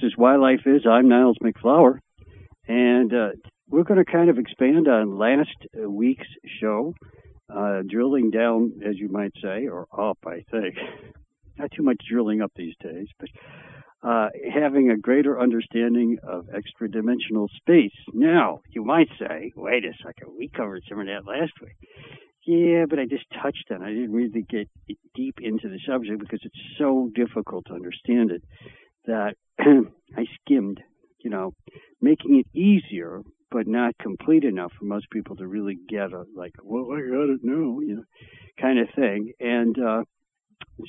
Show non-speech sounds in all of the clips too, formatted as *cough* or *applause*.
This is Why Life Is. I'm Niles MacFlouer, and uh, we're going to kind of expand on last week's show, uh, drilling down, as you might say, or up, I think. Not too much drilling up these days, but uh, having a greater understanding of extra dimensional space. Now, you might say, wait a second, we covered some of that last week. Yeah, but I just touched on it. I didn't really get deep into the subject because it's so difficult to understand it that *clears throat* I skimmed, you know, making it easier but not complete enough for most people to really get a like, well, I got it now, you know, kind of thing. And uh,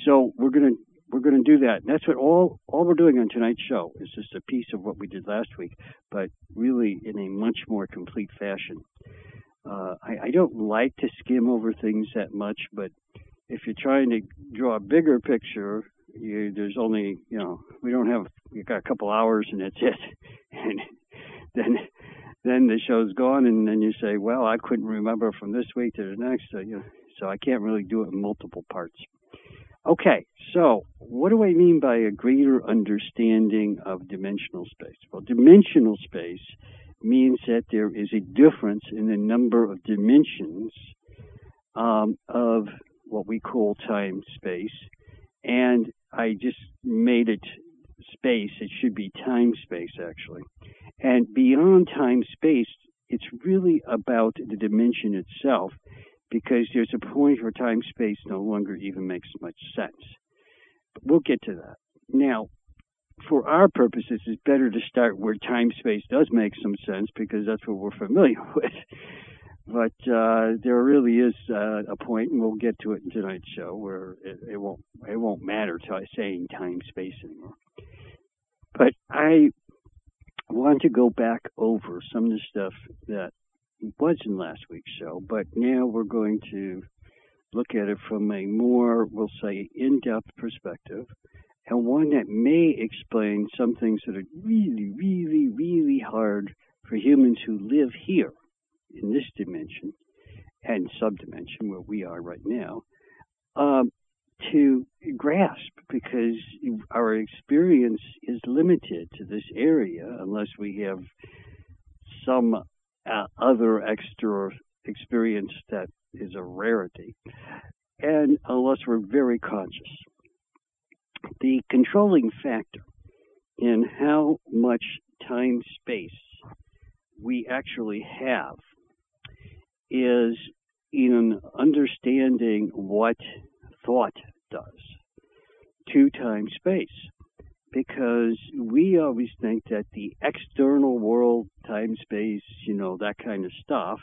so we're gonna we're gonna do that. And that's what all all we're doing on tonight's show is just a piece of what we did last week, but really in a much more complete fashion. Uh, I, I don't like to skim over things that much, but if you're trying to draw a bigger picture, you, there's only you know we don't have we got a couple hours and that's it, *laughs* and then then the show's gone, and then you say, well, I couldn't remember from this week to the next, so, you know, so I can't really do it in multiple parts. Okay, so what do I mean by a greater understanding of dimensional space? Well, dimensional space means that there is a difference in the number of dimensions um, of what we call time space. And I just made it space. It should be time space, actually. And beyond time space, it's really about the dimension itself because there's a point where time space no longer even makes much sense. But we'll get to that. Now, for our purposes, it's better to start where time space does make some sense because that's what we're familiar *laughs* with. But uh, there really is uh, a point, and we'll get to it in tonight's show, where it, it won't it won't matter to saying time space anymore. But I want to go back over some of the stuff that was in last week's show, but now we're going to look at it from a more, we'll say, in depth perspective and one that may explain some things that are really, really, really hard for humans who live here in this dimension and subdimension where we are right now um, to grasp because our experience is limited to this area unless we have some uh, other extra experience that is a rarity. And unless we're very conscious. The controlling factor in how much time space we actually have is in understanding what thought does to time space. Because we always think that the external world, time space, you know, that kind of stuff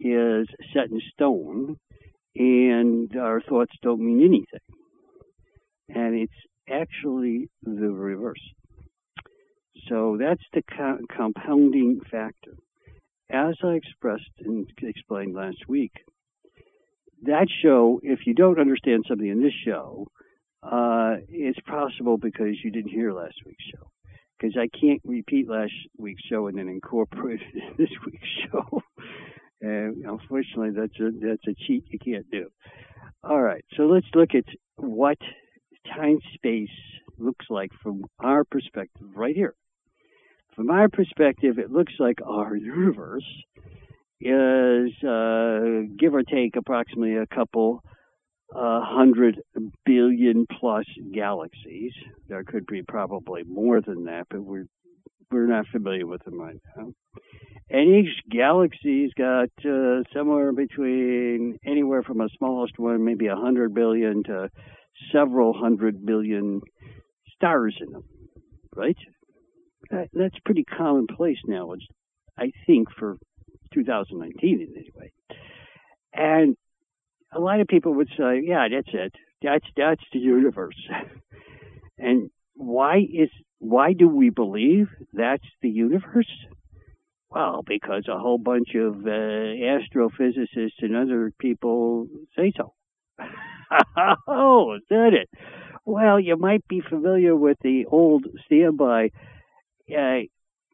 is set in stone and our thoughts don't mean anything and it's actually the reverse. So that's the co- compounding factor. As I expressed and explained last week, that show, if you don't understand something in this show, uh, it's possible because you didn't hear last week's show. Because I can't repeat last week's show and then incorporate *laughs* it in this week's show. and unfortunately, that's a that's a cheat you can't do. All right, so let's look at what time space looks like from our perspective right here. From our perspective, it looks like our universe is uh, give or take approximately a couple uh, hundred billion plus galaxies. There could be probably more than that, but we're we're not familiar with them right now. And each galaxy's got uh, somewhere between anywhere from a smallest one, maybe a hundred billion, to several hundred billion stars in them, right? That, that's pretty commonplace now, I think, for 2019 anyway. And a lot of people would say, "Yeah, that's it. That's that's the universe." *laughs* and why is why do we believe that's the universe? Well, because a whole bunch of uh, astrophysicists and other people say so. *laughs* oh, is that it? Well, you might be familiar with the old standby. Uh,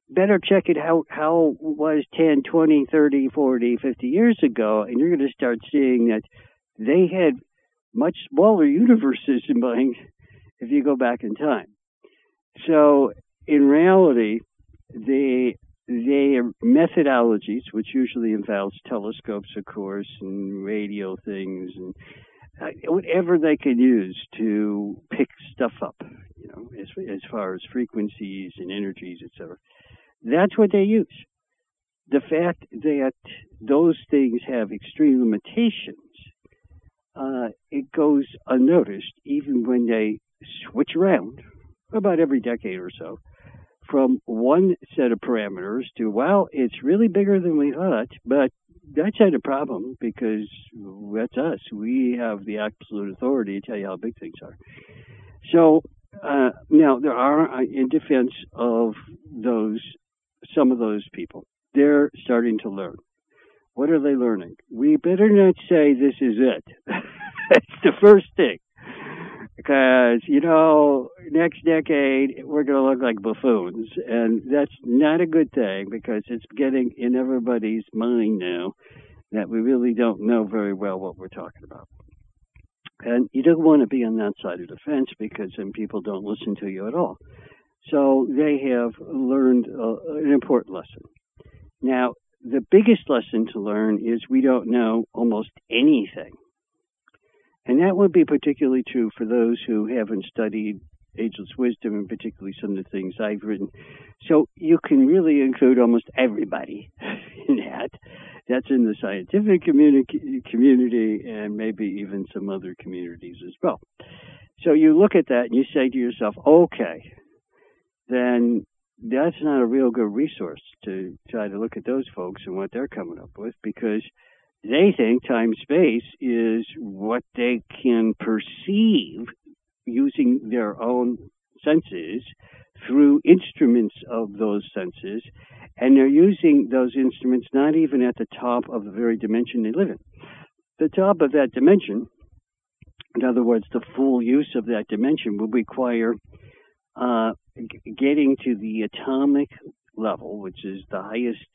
better check it out how was 10, 20, 30, 40, 50 years ago, and you're going to start seeing that they had much smaller universes in mind if you go back in time. So in reality, the their methodologies, which usually involves telescopes, of course, and radio things, and whatever they can use to pick stuff up, you know, as, as far as frequencies and energies, etc. That's what they use. The fact that those things have extreme limitations, uh, it goes unnoticed, even when they switch around about every decade or so from one set of parameters to, well, it's really bigger than we thought, but that's not a problem because that's us. We have the absolute authority to tell you how big things are. So uh, now there are, uh, in defense of those, some of those people, they're starting to learn. What are they learning? We better not say this is it. *laughs* that's the first thing because you know next decade we're going to look like buffoons. And that's not a good thing because it's getting in everybody's mind now that we really don't know very well what we're talking about. And you don't want to be on that side of the fence because then people don't listen to you at all. So they have learned uh, an important lesson. Now the biggest lesson to learn is we don't know almost anything and that would be particularly true for those who haven't studied ageless wisdom and particularly some of the things I've written. So you can really include almost everybody *laughs* in that. That's in the scientific communi- community and maybe even some other communities as well. So you look at that and you say to yourself, okay, then that's not a real good resource to try to look at those folks and what they're coming up with because they think time space is what they can perceive using their own senses through instruments of those senses, and they're using those instruments not even at the top of the very dimension they live in. The top of that dimension, in other words, the full use of that dimension, will require uh, g- getting to the atomic level, which is the highest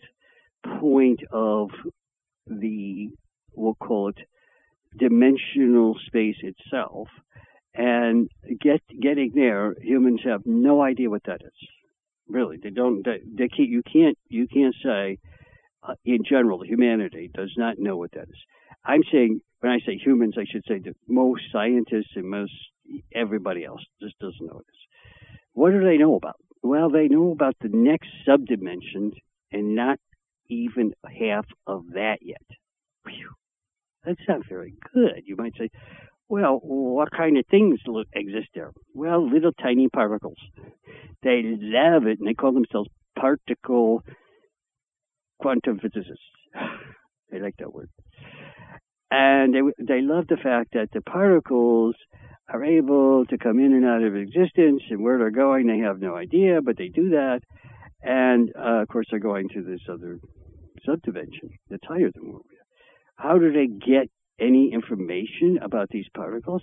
point of the, we'll call it, dimensional space itself. And get getting there, humans have no idea what that is. Really, they don't. They, they can't. You can't. You can't say, uh, in general, humanity does not know what that is. I'm saying when I say humans, I should say that most scientists and most everybody else just doesn't know this. What do they know about? Well, they know about the next subdimension and not even half of that yet. Whew. That's not very good. You might say, well, what kind of things exist there? Well, little tiny particles. They love it, and they call themselves particle quantum physicists. *sighs* they like that word. And they they love the fact that the particles are able to come in and out of existence, and where they're going, they have no idea, but they do that. And uh, of course, they're going to this other subdimension that's higher than where we are. How do they get any information about these particles?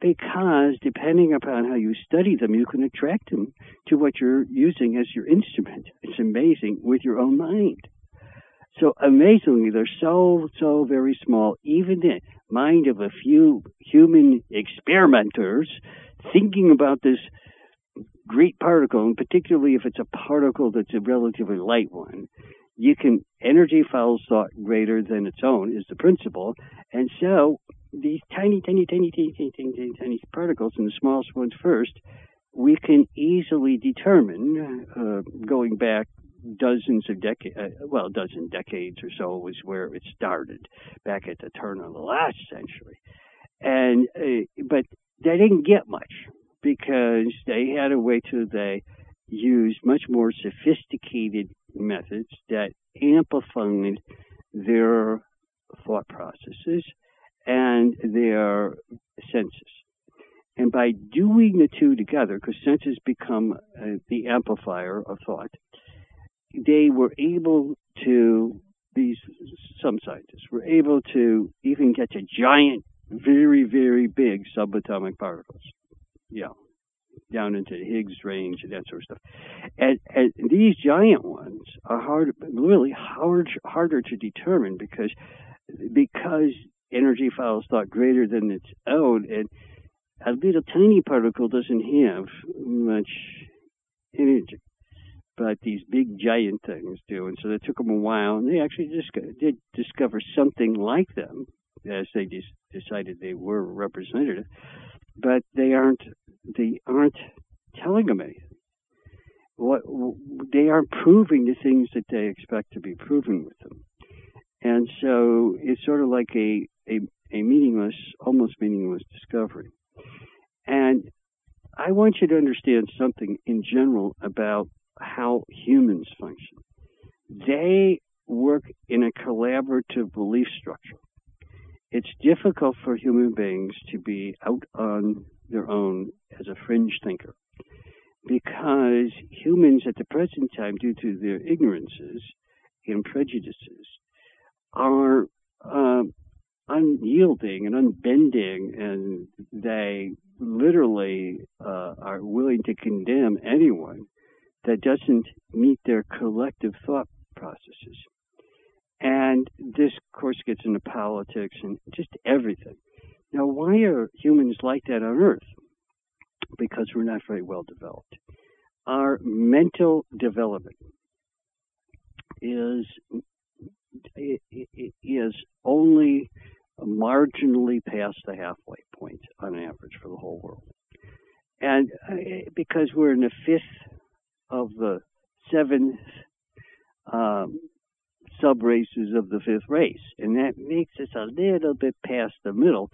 Because depending upon how you study them, you can attract them to what you're using as your instrument. It's amazing with your own mind. So amazingly, they're so, so very small. Even the mind of a few human experimenters thinking about this great particle, and particularly if it's a particle that's a relatively light one, you can energy follows thought greater than its own is the principle, and so these tiny, tiny, tiny, tiny, tiny, tiny, tiny, tiny particles, and the smallest ones first, we can easily determine, uh, going back dozens of decades, uh, well, dozen decades or so was where it started, back at the turn of the last century, and uh, but they didn't get much because they had a way to they used much more sophisticated methods that amplified their thought processes and their senses. And by doing the two together, because senses become uh, the amplifier of thought, they were able to, these, some scientists were able to even get to giant, very, very big subatomic particles. Yeah down into the Higgs range and that sort of stuff. And, and these giant ones are hard, really hard, harder to determine because because energy files thought greater than its own, and a little tiny particle doesn't have much energy. But these big giant things do, and so it took them a while, and they actually just did discover something like them, as they just decided they were representative. But they aren't they aren't telling them anything. What they aren't proving the things that they expect to be proven with them, and so it's sort of like a a, a meaningless, almost meaningless discovery. And I want you to understand something in general about how humans function. They work in a collaborative belief structure. It's difficult for human beings to be out on their own as a fringe thinker because humans at the present time, due to their ignorances and prejudices, are uh, unyielding and unbending, and they literally uh, are willing to condemn anyone that doesn't meet their collective thought processes. And this, of course, gets into politics and just everything. Now, why are humans like that on Earth? Because we're not very well developed. Our mental development is is only marginally past the halfway point on average for the whole world. And uh, because we're in the fifth of the seven um, sub races of the fifth race, and that makes us a little bit past the middle,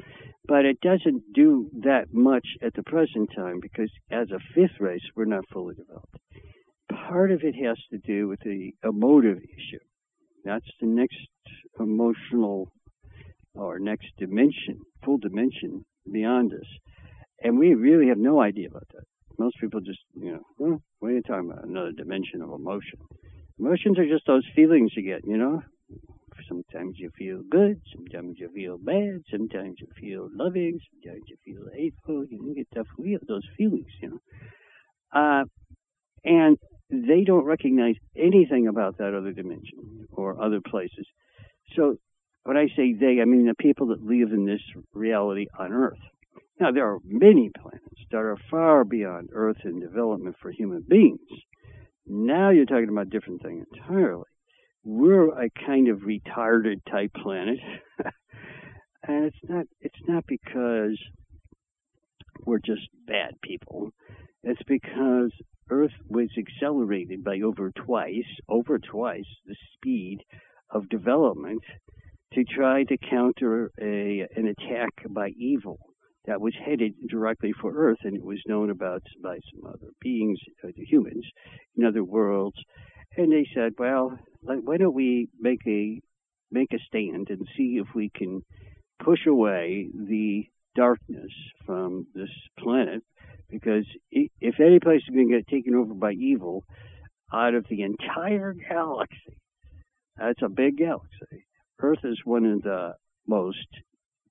but it doesn't do that much at the present time because as a fifth race, we're not fully developed. Part of it has to do with the emotive issue. That's the next emotional or next dimension, full dimension beyond us. And we really have no idea about that. Most people just, you know, well, what are you talking about? Another dimension of emotion. Emotions are just those feelings you get, you know? Sometimes you feel good, sometimes you feel bad, sometimes you feel loving, sometimes you feel hateful. You get to feel those feelings, you know. Uh, and they don't recognize anything about that other dimension or other places. So when I say they, I mean the people that live in this reality on Earth. Now, there are many planets that are far beyond Earth in development for human beings. Now you're talking about a different thing entirely. We're a kind of retarded type planet. *laughs* and it's not it's not because we're just bad people. It's because Earth was accelerated by over twice, over twice the speed of development to try to counter a, an attack by evil that was headed directly for Earth, and it was known about by some other beings, uh, the humans, in other worlds. And they said, well, like, why don't we make a make a stand and see if we can push away the darkness from this planet? Because if any place is going to get taken over by evil, out of the entire galaxy, that's a big galaxy. Earth is one of the most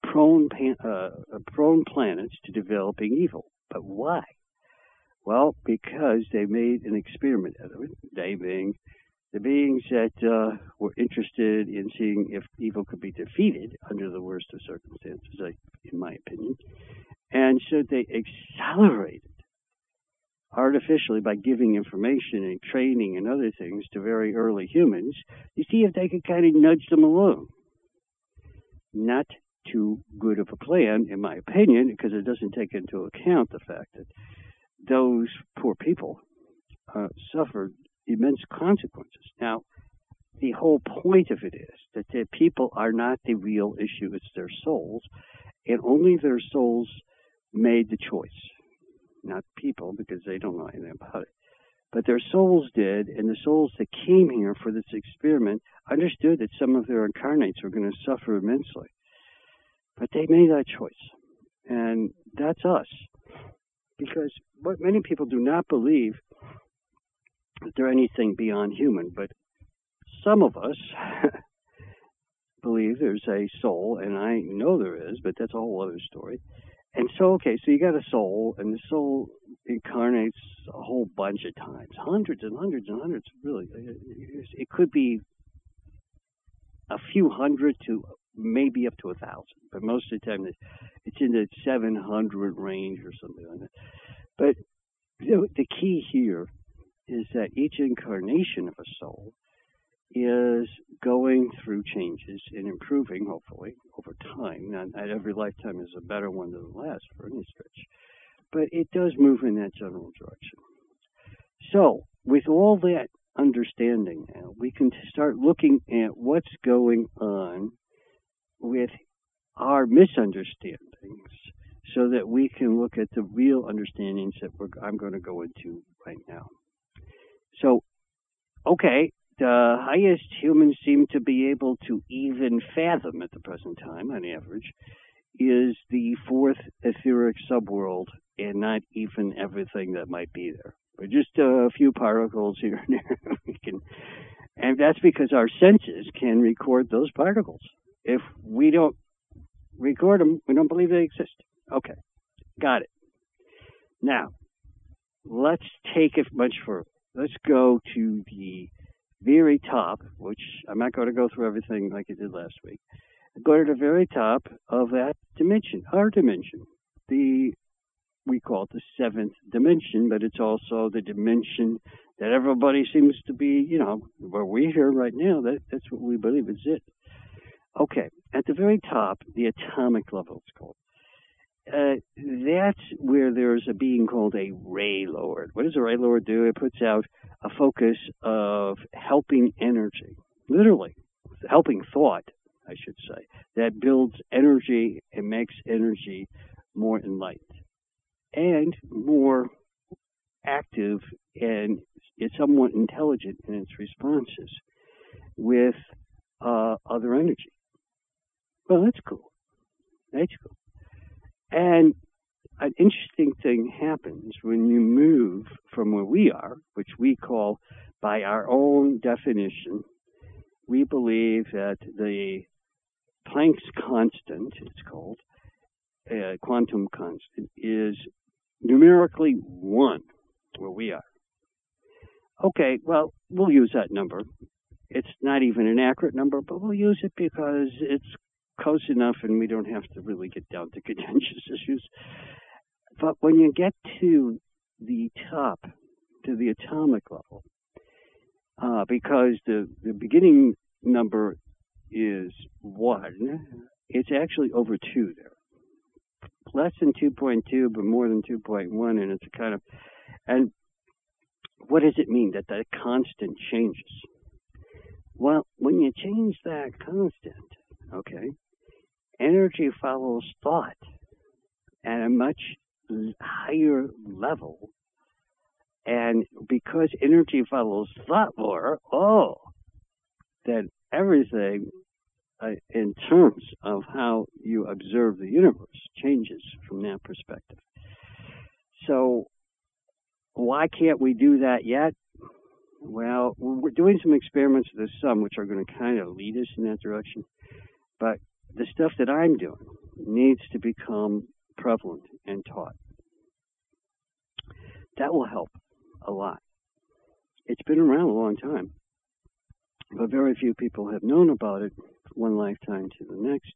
prone uh, prone planets to developing evil. But why? Well, because they made an experiment out of it. They being the beings that uh, were interested in seeing if evil could be defeated under the worst of circumstances, in my opinion. And so they accelerated artificially by giving information and training and other things to very early humans you see if they could kind of nudge them along. Not too good of a plan, in my opinion, because it doesn't take into account the fact that those poor people uh, suffered immense consequences. Now, the whole point of it is that the people are not the real issue, it's their souls, and only their souls made the choice not people because they don't know anything about it. But their souls did, and the souls that came here for this experiment understood that some of their incarnates were going to suffer immensely. But they made that choice. And that's us. Because what many people do not believe that they're anything beyond human, but some of us *laughs* believe there's a soul, and I know there is, but that's a whole other story. And so, okay, so you got a soul, and the soul incarnates a whole bunch of times, hundreds and hundreds and hundreds. Really, it could be a few hundred to maybe up to a thousand, but most of the time it's in the 700 range or something like that. But you know, the key here is that each incarnation of a soul is going through changes and improving, hopefully, over time. Not, not every lifetime is a better one than the last for any stretch, but it does move in that general direction. So, with all that understanding now, we can start looking at what's going on with our misunderstandings so that we can look at the real understandings that I'm going to go into right now. So, okay, the highest humans seem to be able to even fathom at the present time, on average, is the fourth etheric subworld and not even everything that might be there, but just a few particles here and there. *laughs* we can, and that's because our senses can record those particles. If we don't record them, we don't believe they exist. Okay, got it. Now, let's take it much further. Let's go to the very top, which I'm not going to go through everything like I did last week. Go to the very top of that dimension, our dimension. The we call it the seventh dimension, but it's also the dimension that everybody seems to be, you know, where we're here right now. That that's what we believe is it. Okay, at the very top, the atomic level, it's called. Uh, that's where there's a being called a ray lord. What does a ray lord do? It puts out a focus of helping energy, literally, helping thought, I should say, that builds energy and makes energy more enlightened and more active and it's somewhat intelligent in its responses with uh, other energy. Well, that's cool. That's cool. And an interesting thing happens when you move from where we are, which we call by our own definition, we believe that the Planck's constant, it's called, uh, quantum constant, is numerically one where we are. Okay, well, we'll use that number. It's not even an accurate number, but we'll use it because it's close enough and we don't have to really get down to *laughs* contentious issues. But when you get to the top, to the atomic level, uh, because the, the beginning number is 1, it's actually over 2 there. Less than 2.2, but more than 2.1, and it's a kind of, and what does it mean that that constant changes? Well, when you change that constant, okay, energy follows thought at a much higher level. And because energy follows thought more, oh, then everything uh, in terms of how you observe the universe changes from that perspective. So, why can't we do that yet? Well, we're doing some experiments the sun, which are going to kind of lead us in that direction. But the stuff that I'm doing needs to become prevalent and taught. That will help a lot. It's been around a long time, but very few people have known about it one lifetime to the next,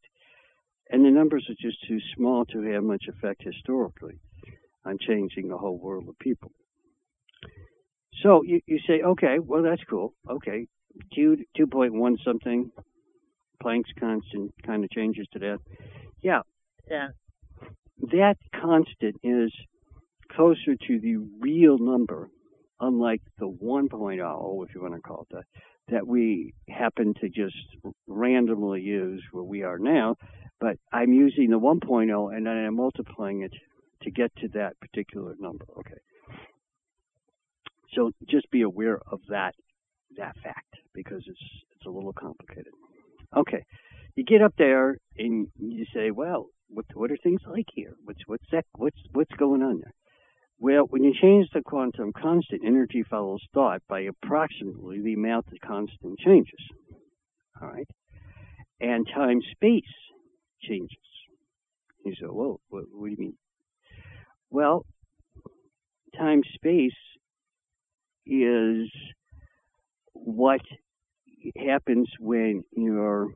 and the numbers are just too small to have much effect historically on changing the whole world of people. So you, you say, okay, well that's cool. Okay, two two point one something Planck's constant kind of changes to that. Yeah, yeah. That constant is closer to the real number, unlike the 1.0, if you want to call it that, that we happen to just randomly use where we are now. But I'm using the 1.0 and then I'm multiplying it to get to that particular number. Okay. So just be aware of that that fact because it's it's a little complicated. Okay, you get up there and you say, "Well, what what are things like here? What's what's that? What's what's going on there?" Well, when you change the quantum constant, energy follows thought by approximately the amount the constant changes. All right, and time space changes. You say, "Whoa, what, what do you mean?" Well, time space is what happens when you're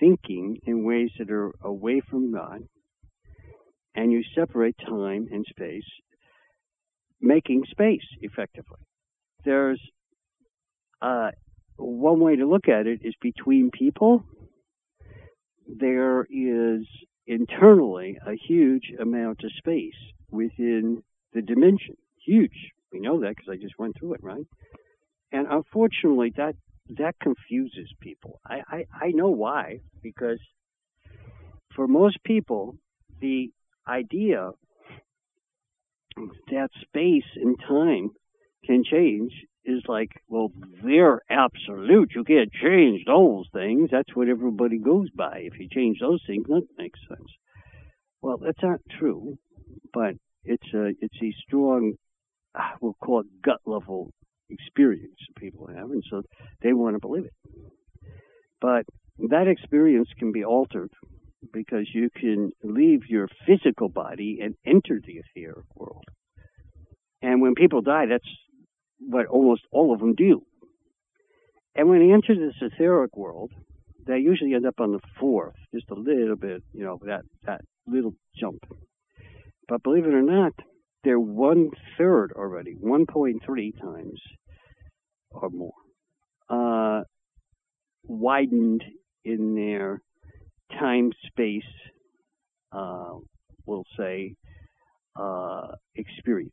thinking in ways that are away from God and you separate time and space, making space effectively. there's uh, one way to look at it is between people. There is internally a huge amount of space within the dimension. Huge. We know that because I just went through it, right? And unfortunately, that that confuses people. I, I, I know why, because for most people, the idea that space and time can change is like, well, they're absolute. You can't change those things. That's what everybody goes by. If you change those things, that makes sense. Well, that's not true, but it's a it's a strong, we'll call it gut level experience people have, and so they want to believe it. But that experience can be altered because you can leave your physical body and enter the etheric world. And when people die, that's what almost all of them do. And when they enter this etheric world, they usually end up on the fourth, just a little bit, you know, that, that little jump. But believe it or not, they're one third already, 1.3 times or more, uh, widened in their time space, uh, we'll say, uh, experience.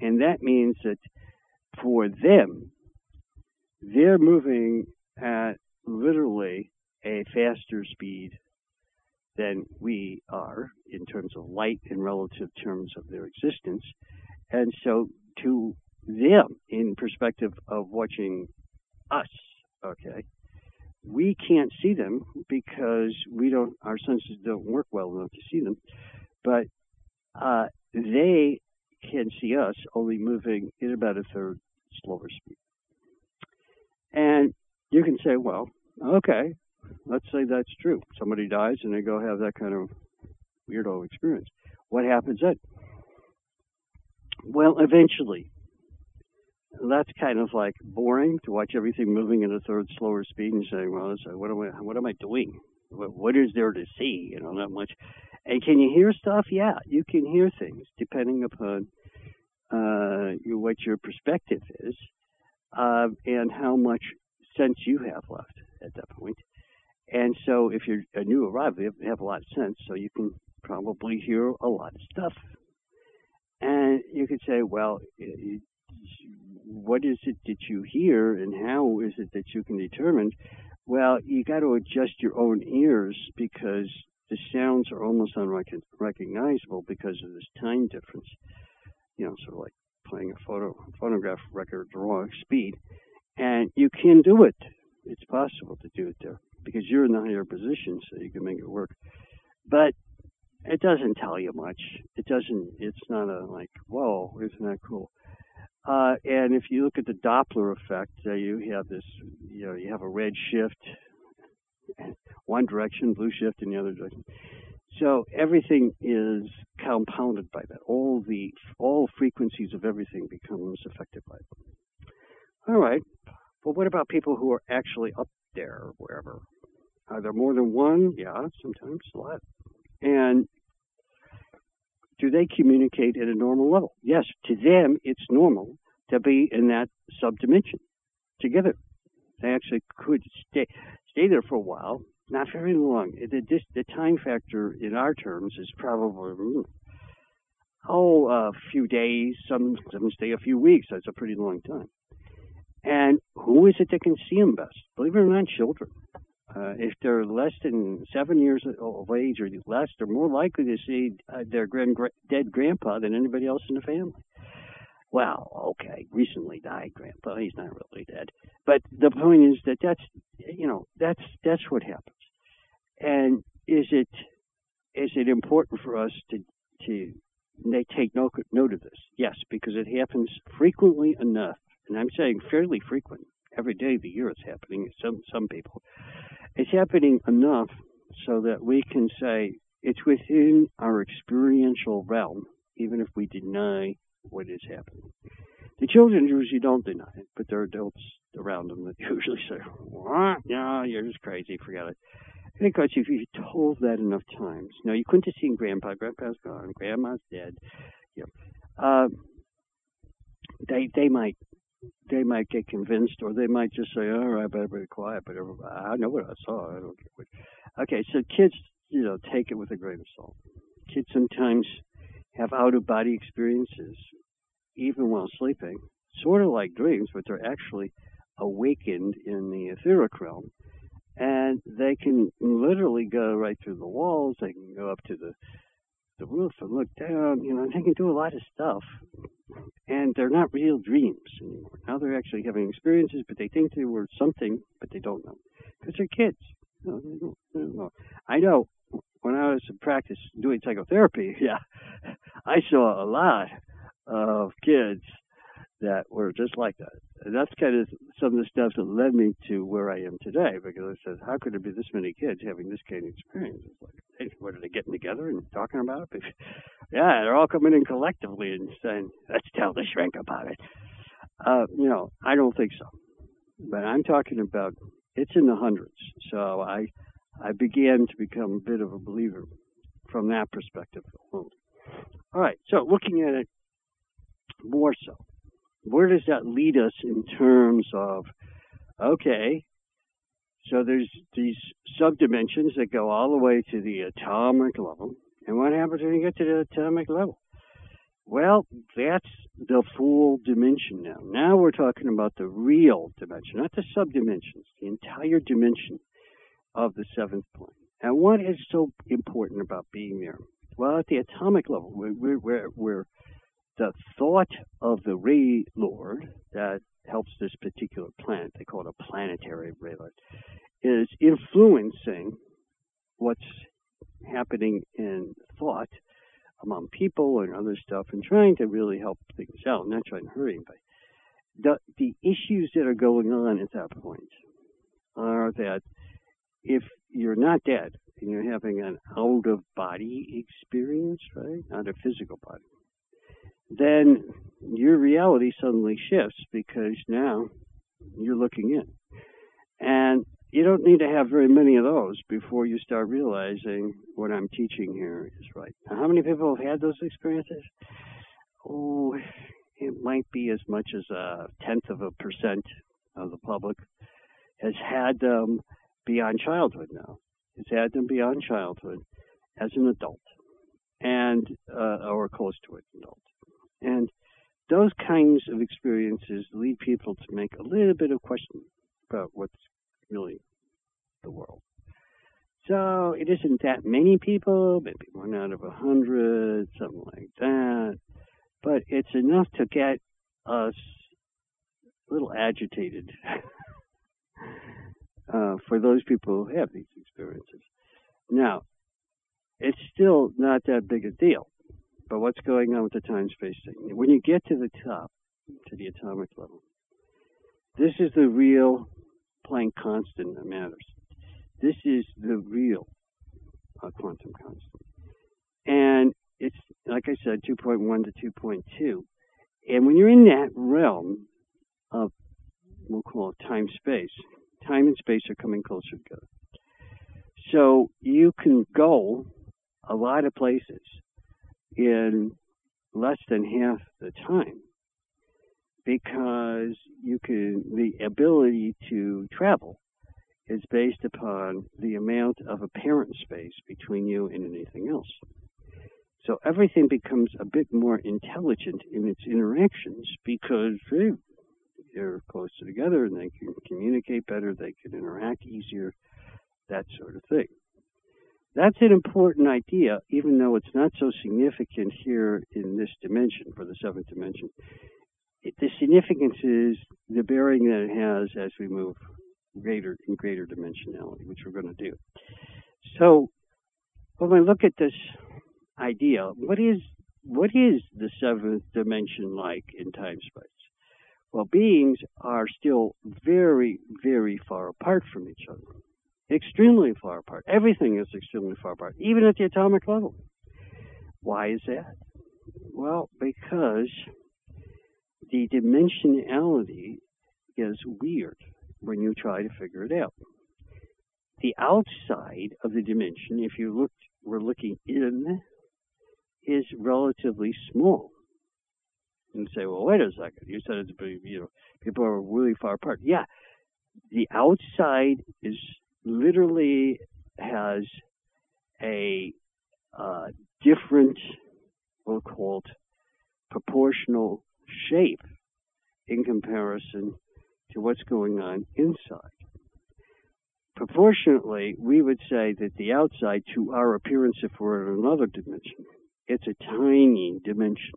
And that means that for them, they're moving at literally a faster speed than we are in terms of light in relative terms of their existence. And so to them, in perspective of watching us, okay, we can't see them because we don't, our senses don't work well enough to see them. But uh, they can see us only moving at about a third slower speed. And you can say, well, okay, let's say that's true. Somebody dies and they go have that kind of weirdo experience. What happens then? Well, eventually, that's kind of like boring to watch everything moving at a third slower speed and saying, well, what am I, what am I doing? What, what is there to see? You know, not much. And can you hear stuff? Yeah, you can hear things depending upon uh, what your perspective is uh, and how much sense you have left at that point. And so, if you're a new arrival, you have a lot of sense, so you can probably hear a lot of stuff. And you could say, well, what is it that you hear, and how is it that you can determine? Well, you got to adjust your own ears because the sounds are almost unrecognizable because of this time difference. You know, sort of like playing a photo phonograph record at the wrong speed. And you can do it. It's possible to do it there because you're in the higher position, so you can make it work. But it doesn't tell you much. It doesn't. It's not a like, whoa, isn't that cool? Uh, and if you look at the Doppler effect, uh, you have this, you know, you have a red shift, one direction, blue shift in the other direction. So everything is compounded by that. All the all frequencies of everything becomes affected by it. All right. But what about people who are actually up there or wherever? Are there more than one? Yeah, sometimes a lot. And do they communicate at a normal level? Yes, to them, it's normal to be in that subdimension together. They actually could stay stay there for a while, not very long. The, the time factor in our terms is probably hmm, oh a few days. Some some stay a few weeks. That's a pretty long time. And who is it that can see them best? Believe it or not, children. Uh, if they're less than seven years of age or less, they're more likely to see uh, their grand, dead grandpa than anybody else in the family. Well, okay, recently died grandpa. He's not really dead, but the point is that that's you know that's that's what happens. And is it is it important for us to to they take note note of this? Yes, because it happens frequently enough, and I'm saying fairly frequent. Every day of the year it's happening. Some some people it's happening enough so that we can say it's within our experiential realm, even if we deny what is happening. The children usually don't deny it, but there are adults around them that *laughs* usually say, "What? No, you're just crazy. Forget it." Because if you told that enough times, now you couldn't have seen Grandpa. Grandpa's gone. Grandma's dead. You know, uh, they they might they might get convinced, or they might just say, "All right, better be quiet." But I know what I saw. I don't care. Okay, so kids, you know, take it with a grain of salt. Kids sometimes have out of body experiences, even while sleeping, sort of like dreams, but they're actually awakened in the etheric realm. And they can literally go right through the walls. They can go up to the the roof and look down. You know, *laughs* they can do a lot of stuff, and they're not real dreams anymore. Now they're actually having experiences, but they think they were something, but they don't know because they're kids. They don't, they don't know. I know when I was in practice doing psychotherapy, *laughs* yeah, I saw a lot of kids that were just like that. And that's kind of some of the stuff that led me to where I am today because I said, how could there be this many kids having this kind of experience? It's like, hey, what are they getting together and talking about it? yeah, they're all coming in collectively and saying, let's tell the shrink about it. Uh, you know, I don't think so. But I'm talking about it's in the hundreds. So I I began to become a bit of a believer from that perspective. All right, so looking at it more so, where does that lead us in terms of, okay, so there's these subdimensions that go all the way to the atomic level. And what happens when you get to the atomic level? Well, that's the full dimension now. Now we're talking about the real dimension, not the subdimensions, the entire dimension of the seventh plane. And what is so important about being there? Well, at the atomic level, we're, we're, we're the thought of the ray lord that helps this particular planet, they call it a planetary ray lord, is influencing what's happening in thought among people and other stuff and trying to really help things out, not trying to hurt anybody. The, the issues that are going on at that point are that if you're not dead and you're having an out of body experience, right? Not a physical body, then your reality suddenly shifts because now you're looking in. And you don't need to have very many of those before you start realizing what I'm teaching here is right. Now, how many people have had those experiences? Oh, it might be as much as a tenth of a percent of the public has had them beyond childhood now. Has had them beyond childhood as an adult and uh, or close to an adult. And those kinds of experiences lead people to make a little bit of question about what's really the world. So it isn't that many people, maybe one out of a hundred, something like that. But it's enough to get us a little agitated *laughs* uh, for those people who have these experiences. Now, it's still not that big a deal. But what's going on with the time space thing? When you get to the top, to the atomic level, this is the real Planck constant that matters. This is the real uh, quantum constant. And it's, like I said, 2.1 to 2.2. And when you're in that realm of, we'll call it time space, time and space are coming closer together. So you can go a lot of places in less than half the time because you can the ability to travel is based upon the amount of apparent space between you and anything else. So everything becomes a bit more intelligent in its interactions because they're closer together and they can communicate better, they can interact easier, that sort of thing. That's an important idea, even though it's not so significant here in this dimension, for the seventh dimension. It, the significance is the bearing that it has as we move greater in greater dimensionality, which we're going to do. So, when we look at this idea, what is what is the seventh dimension like in time space? Well, beings are still very, very far apart from each other extremely far apart. Everything is extremely far apart, even at the atomic level. Why is that? Well, because the dimensionality is weird when you try to figure it out. The outside of the dimension, if you look, we're looking in, is relatively small. and say, well, wait a second, you said it's you know people are really far apart. Yeah, the outside is literally has a uh, different, we'll call it proportional shape in comparison to what's going on inside. Proportionately, we would say that the outside to our appearance, if we're in another dimension, it's a tiny dimension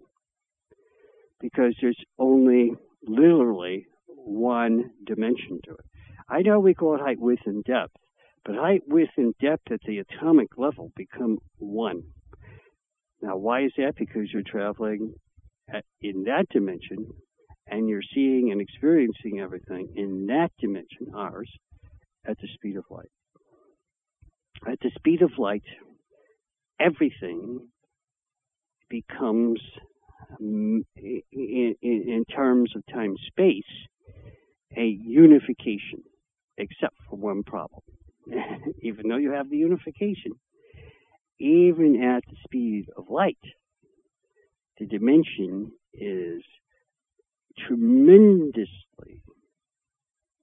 because there's only literally one dimension to it. I know we call it height, width, and depth, but height, width, and depth at the atomic level become one. Now, why is that? Because you're traveling at, in that dimension and you're seeing and experiencing everything in that dimension, ours, at the speed of light. At the speed of light, everything becomes, um, in, in, in terms of time space, a unification, except for one problem. *laughs* even though you have the unification, even at the speed of light, the dimension is tremendously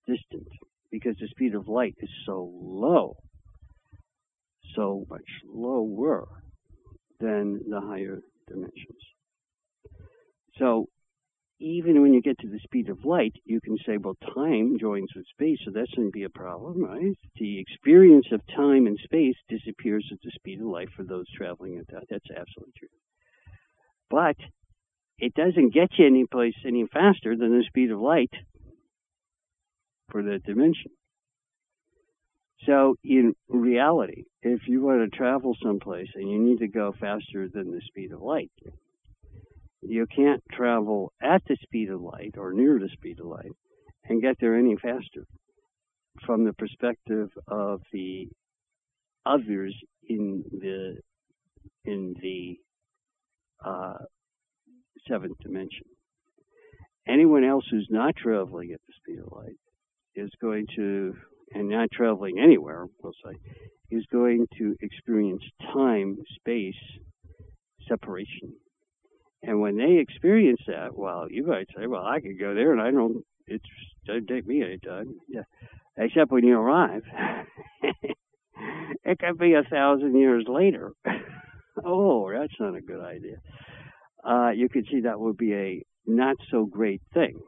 distant because the speed of light is so low, so much lower than the higher dimensions. So even when you get to the speed of light, you can say, well, time joins with space, so that shouldn't be a problem, right? The experience of time and space disappears at the speed of light for those traveling at that. That's absolutely true. But it doesn't get you any place any faster than the speed of light for that dimension. So in reality, if you want to travel someplace and you need to go faster than the speed of light, you can't travel at the speed of light or near the speed of light and get there any faster from the perspective of the others in the in the uh, seventh dimension. Anyone else who's not traveling at the speed of light is going to, and not traveling anywhere, we'll say, is going to experience time, space, separation. And when they experience that, well, you might say, well, I could go there and I don't, it doesn't take me any time. Yeah. Except when you arrive, *laughs* it could be a thousand years later. *laughs* oh, that's not a good idea. Uh, you could see that would be a not so great thing.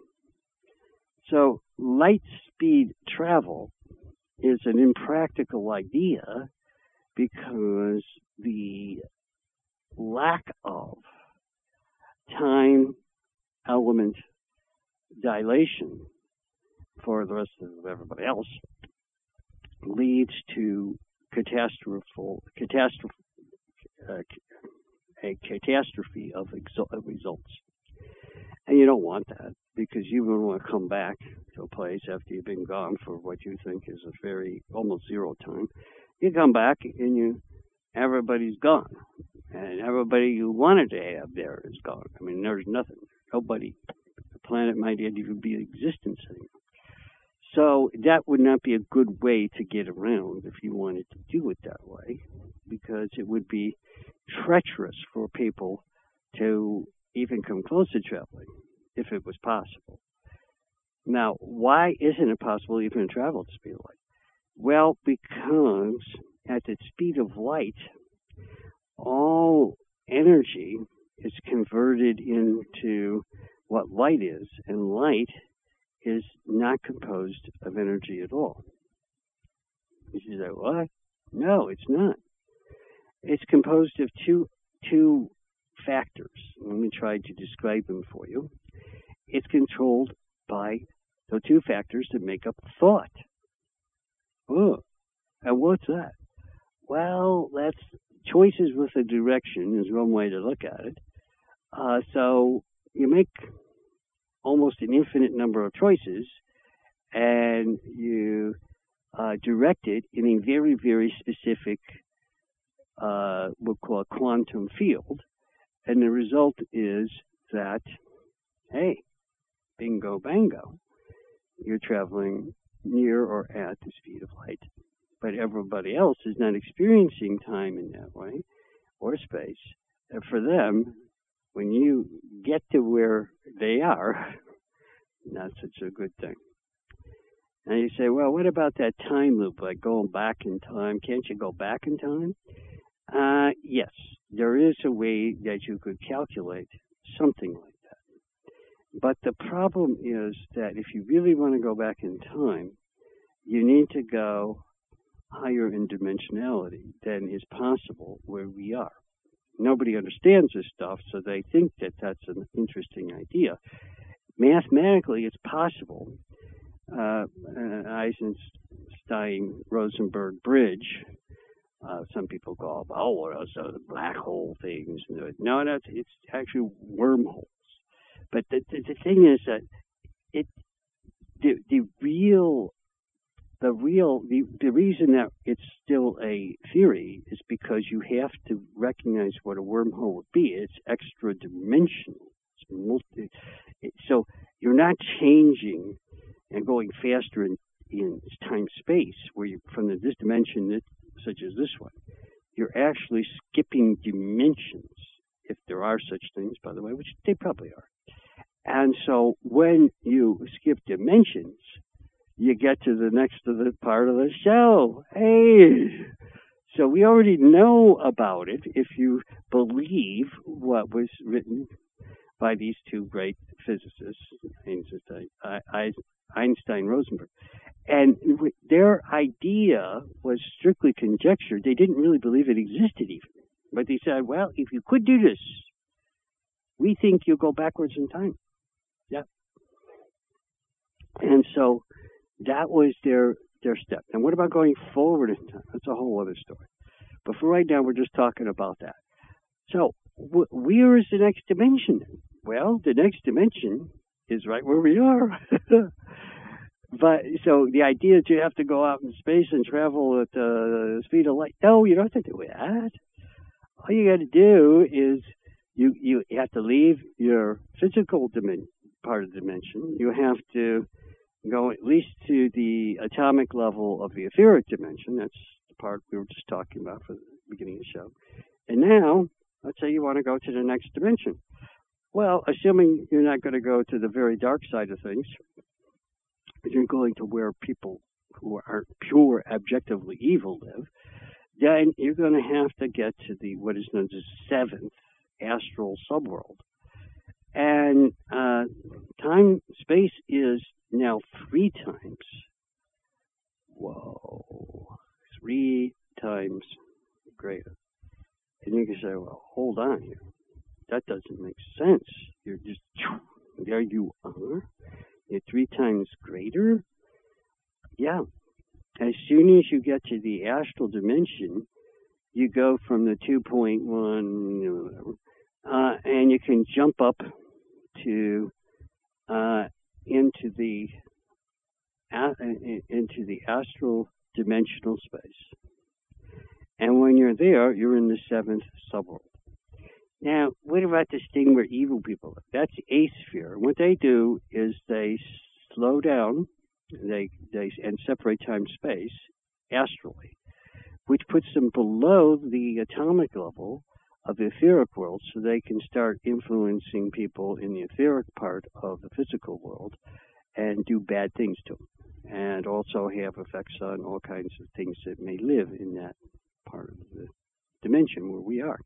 So light speed travel is an impractical idea because the lack of time element dilation for the rest of everybody else leads to catastrophe, catastrophe, uh, a catastrophe of, exo- results. And you don't want that because you would want to come back to a place after you've been gone for what you think is a very almost zero time. You come back and you everybody's gone. And everybody you wanted to have there is gone. I mean there's nothing. Nobody the planet might even be in existence anymore. So that would not be a good way to get around if you wanted to do it that way, because it would be treacherous for people to even come close to traveling if it was possible. Now, why isn't it possible even to travel the speed light? Well, because at the speed of light, all energy is converted into what light is, and light is not composed of energy at all. You say, what? No, it's not. It's composed of two two factors. Let me try to describe them for you. It's controlled by the two factors that make up thought. Oh, and what's that? Well, that's choices with a direction is one way to look at it. Uh, so you make almost an infinite number of choices, and you uh, direct it in a very, very specific, uh, we'll call a quantum field. And the result is that, hey, bingo bango, you're traveling near or at the speed of light. But everybody else is not experiencing time in that way or space. And for them, when you get to where they are *laughs* not such a good thing. And you say, well, what about that time loop, like going back in time? Can't you go back in time? Uh, yes, there is a way that you could calculate something like that. But the problem is that if you really want to go back in time, you need to go higher in dimensionality than is possible where we are. Nobody understands this stuff, so they think that that's an interesting idea. Mathematically, it's possible. Uh, Einstein Rosenberg Bridge. Uh, some people call it, oh, well, so the black hole things. No, no, it's actually wormholes. But the, the, the thing is that it the the real the real the, the reason that it's still a theory is because you have to recognize what a wormhole would be. It's extra dimensional. It's multi, it, so you're not changing and going faster in, in time space where you from the, this dimension that, such as this one. You're actually skipping dimensions, if there are such things, by the way, which they probably are. And so when you skip dimensions, you get to the next the part of the show. Hey, so we already know about it if you believe what was written by these two great physicists, Einstein, Einstein Rosenberg. And their idea was strictly conjecture. They didn't really believe it existed even. But they said, well, if you could do this, we think you'll go backwards in time. Yeah. And so that was their their step. And what about going forward in time? That's a whole other story. But for right now, we're just talking about that. So, wh- where is the next dimension? Well, the next dimension is right where we are. *laughs* but so the idea that you have to go out in space and travel at the speed of light. No, you don't have to do that. All you got to do is you you have to leave your physical dimension part of the dimension. You have to go at least to the atomic level of the etheric dimension. That's the part we were just talking about for the beginning of the show. And now, let's say you want to go to the next dimension. Well, assuming you're not going to go to the very dark side of things, you're going to where people who are pure, objectively evil live, then you're going to have to get to the what is known as the seventh astral subworld. And uh, time space is now three times. Whoa, three times greater. And you can say, well, hold on here. That doesn't make sense. You're just, *laughs* there you are. You're three times greater. Yeah. As soon as you get to the astral dimension, you go from the 2.1, uh, and you can jump up to uh, into the into the astral dimensional space. And when you're there, you're in the seventh subworld. Now, what about this thing where evil people live? That's a sphere. What they do is they slow down, they they and separate time space astrally, which puts them below the atomic level of the etheric world so they can start influencing people in the etheric part of the physical world and do bad things to them and also have effects on all kinds of things that may live in that part of the dimension where we are.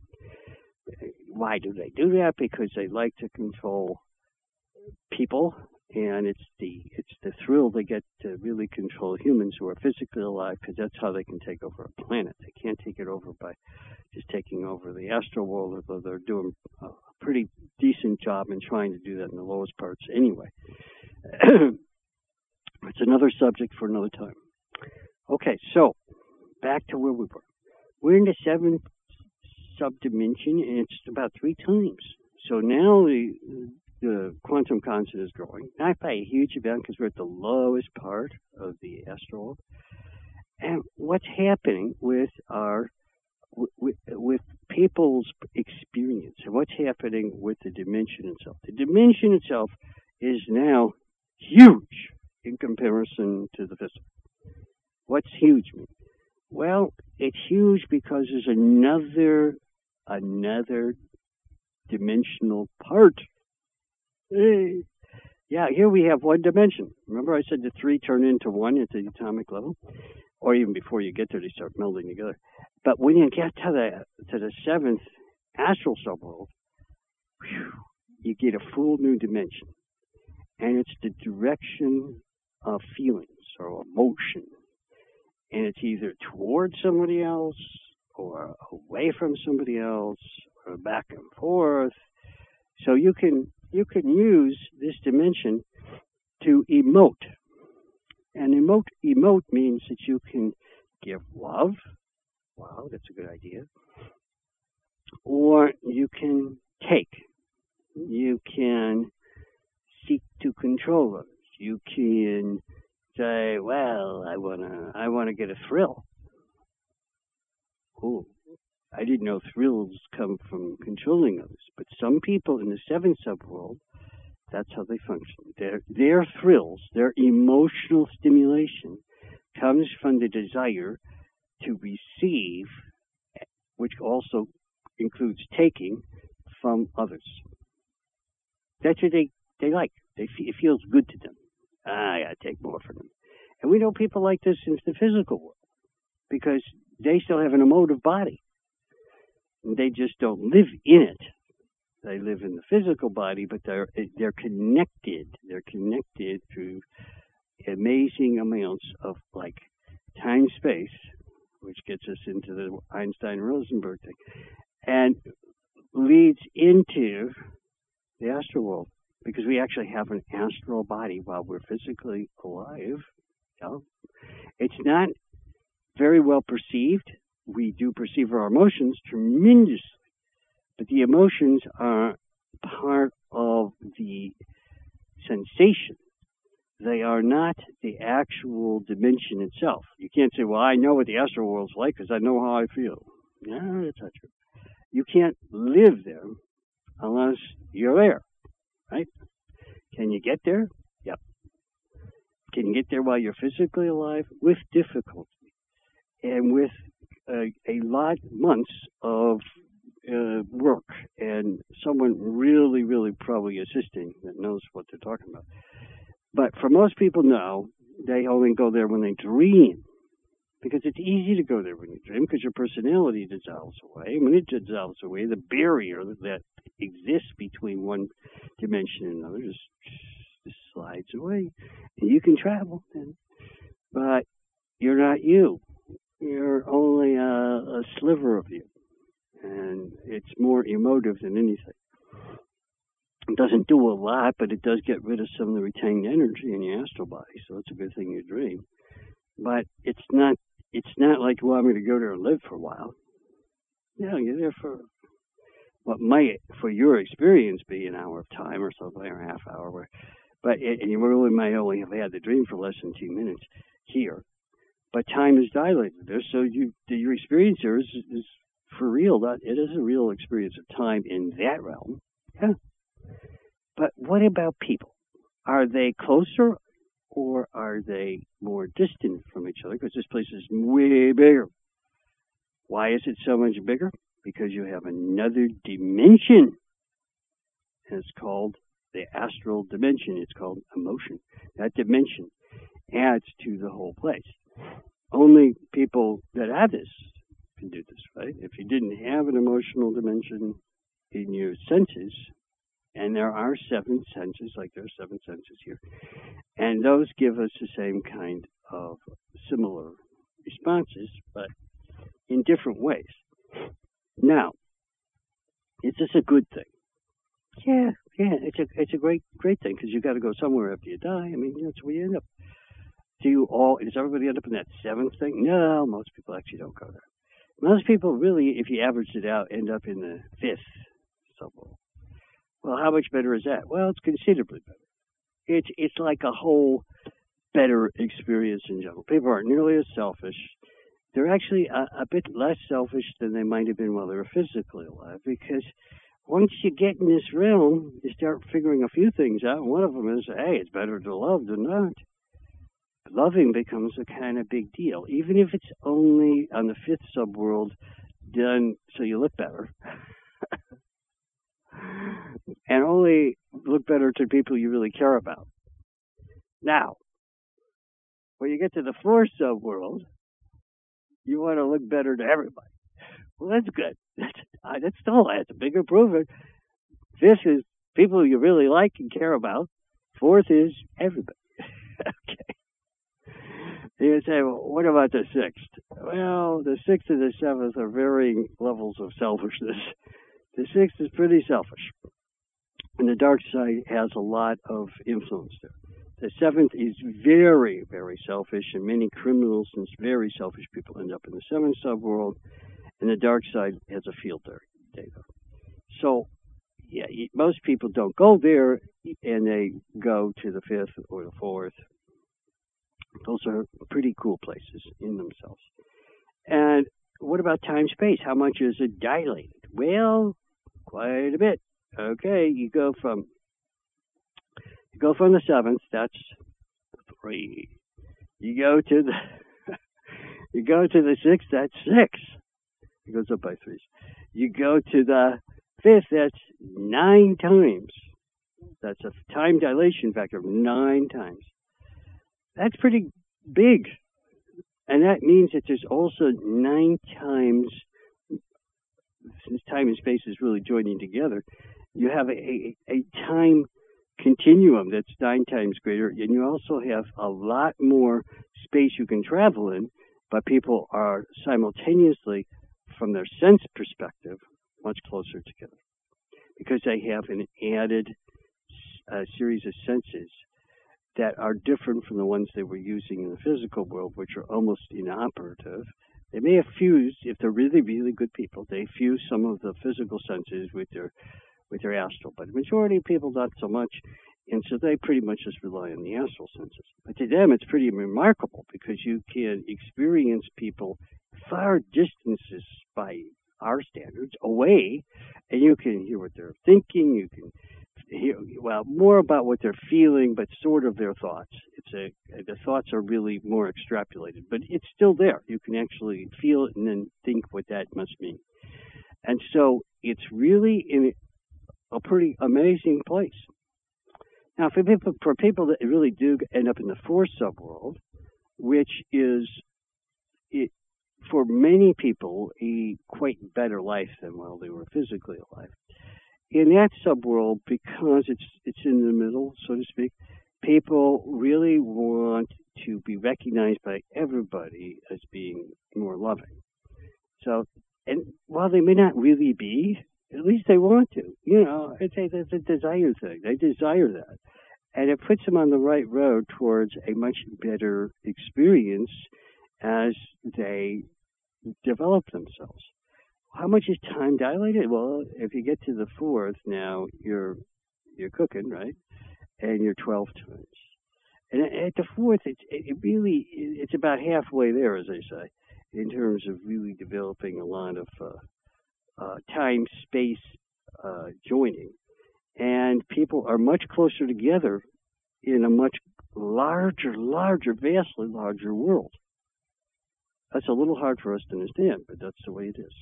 Why do they do that? Because they like to control people and it's the it's the thrill they get to really control humans who are physically alive because that's how they can take over a planet. They can't take it over by just taking over the astral world, although they're doing a pretty decent job in trying to do that in the lowest parts anyway. *clears throat* it's another subject for another time. Okay, so back to where we were. We're in the seventh subdimension, and it's about three times. So now the the quantum constant is growing, not by a huge amount because we're at the lowest part of the asteroid. And what's happening with our with, with people's experience and what's happening with the dimension itself. The dimension itself is now huge in comparison to the physical. What's huge mean? Well, it's huge because there's another another dimensional part yeah, here we have one dimension. Remember I said the three turn into one at the atomic level? Or even before you get there, they start melding together. But when you get to the to the seventh astral subworld, whew, you get a full new dimension. And it's the direction of feelings or emotion. And it's either towards somebody else or away from somebody else or back and forth. So you can you can use this dimension to emote. And emote emote means that you can give love. Wow, that's a good idea. Or you can take. You can seek to control others. You can say, "Well, I wanna, I wanna get a thrill." Oh, I didn't know thrills come from controlling others, but some people in the seven subworld, that's how they function. Their their thrills, their emotional stimulation, comes from the desire to receive, which also includes taking from others. That's what they, they like. They it feels good to them. Ah, I gotta take more from them. And we know people like this in the physical world because they still have an emotive body. They just don't live in it. They live in the physical body, but they're they're connected. They're connected through amazing amounts of like time space, which gets us into the Einstein Rosenberg thing, and leads into the astral world because we actually have an astral body while we're physically alive. It's not very well perceived. We do perceive our emotions tremendously, but the emotions are part of the sensation. They are not the actual dimension itself. You can't say, well, I know what the astral world's like because I know how I feel. No, that's not true. You can't live there unless you're there, right? Can you get there? Yep. Can you get there while you're physically alive? With difficulty and with a, a lot months of uh, work and someone really, really probably assisting that knows what they're talking about. But for most people now, they only go there when they dream. Because it's easy to go there when you dream because your personality dissolves away. When it dissolves away, the barrier that exists between one dimension and another just, just slides away. And you can travel then. But you're not you you're only a, a sliver of you, and it's more emotive than anything. It doesn't do a lot, but it does get rid of some of the retained energy in your astral body, so it's a good thing you dream. But it's not it's not like you want me to go there and live for a while. Know, you're there for what might, for your experience, be an hour of time or something, or a half hour. Where, but it, and you really might only have had the dream for less than two minutes here but time is dilated there. So you, your experience here is, is for real. That it is a real experience of time in that realm. Yeah. But what about people? Are they closer or are they more distant from each other? Because this place is way bigger. Why is it so much bigger? Because you have another dimension. And it's called the astral dimension. It's called emotion. That dimension adds to the whole place only people that have this can do this, right? If you didn't have an emotional dimension in your senses, and there are seven senses, like there are seven senses here, and those give us the same kind of similar responses, but in different ways. Now, is this a good thing? Yeah, yeah, it's a it's a great great thing because you got to go somewhere after you die. I mean, that's where you end up do you all, does everybody end up in that seventh thing? No, most people actually don't go there. Most people really, if you average it out, end up in the fifth subworld. Well, how much better is that? Well, it's considerably better. It's it's like a whole better experience in general. People aren't nearly as selfish. They're actually a, a bit less selfish than they might have been while they were physically alive because once you get in this realm, you start figuring a few things out. One of them is, hey, it's better to love than not loving becomes a kind of big deal, even if it's only on the fifth subworld done so you look better. *laughs* and only look better to people you really care about. Now, when you get to the fourth subworld, you want to look better to everybody. Well, that's good. *laughs* That's, uh, that's still that's a big improvement. Fifth is people you really like and care about. Fourth is everybody. *laughs* okay. You say, well, what about the sixth? Well, the sixth and the seventh are varying levels of selfishness. *laughs* The sixth is pretty selfish. And the dark side has a lot of influence there. The seventh is very, very selfish, and many criminals and very selfish people end up in the seventh subworld, and the dark side has a field there. So, yeah, most people don't go there, and they go to the fifth or the fourth. Those are pretty cool places in themselves. And what about time space? How much is it dilated? Well, quite a bit. Okay, you go from you go from the seventh, that's three. You go to the *laughs* you go to the sixth, that's six. It goes up by threes. You go to the fifth, that's nine times. That's a time dilation factor of nine times. That's pretty big. And that means that there's also nine times, since time and space is really joining together, you have a, a, a time continuum that's nine times greater, and you also have a lot more space you can travel in, but people are simultaneously, from their sense perspective, much closer together because they have an added series of senses that are different from the ones they were using in the physical world, which are almost inoperative. They may have fused, if they're really, really good people, they fuse some of the physical senses with their with their astral. But the majority of people not so much. And so they pretty much just rely on the astral senses. But to them, it's pretty remarkable because you can experience people far distances by our standards away, and you can hear what they're thinking. You can hear, well, more about what they're feeling, but sort of their thoughts. It's a, the thoughts are really more extrapolated, but it's still there. You can actually feel it and then think what that must mean. And so it's really in a pretty amazing place. Now, for people, for people that really do end up in the fourth subworld, which is it, for many people a quite better life than while they were physically alive. In that subworld, because it's it's in the middle, so to speak, people really want to be recognized by everybody as being more loving. So, and while they may not really be, at least they want to. You know, it's a, it's a desire thing. They desire that. And it puts them on the right road towards a much better experience as they develop themselves. How much is time dilated? Well, if you get to the fourth now, you're you're cooking, right? And you're 12 times. And at the fourth, it's it really it's about halfway there, as they say, in terms of really developing a lot of uh, uh, time space uh, joining. And people are much closer together in a much larger, larger, vastly larger world. That's a little hard for us to understand, but that's the way it is.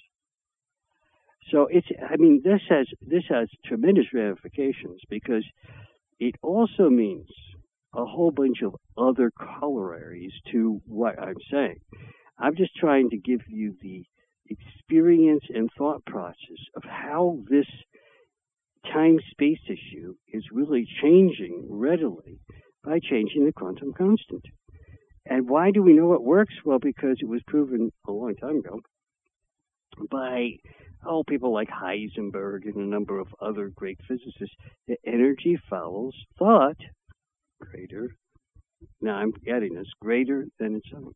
So it's, I mean, this has, this has tremendous ramifications because it also means a whole bunch of other corollaries to what I'm saying. I'm just trying to give you the experience and thought process of how this time space issue is really changing readily by changing the quantum constant. And why do we know it works? Well, because it was proven a long time ago by oh people like Heisenberg and a number of other great physicists that energy follows thought greater. Now I'm adding this greater than its own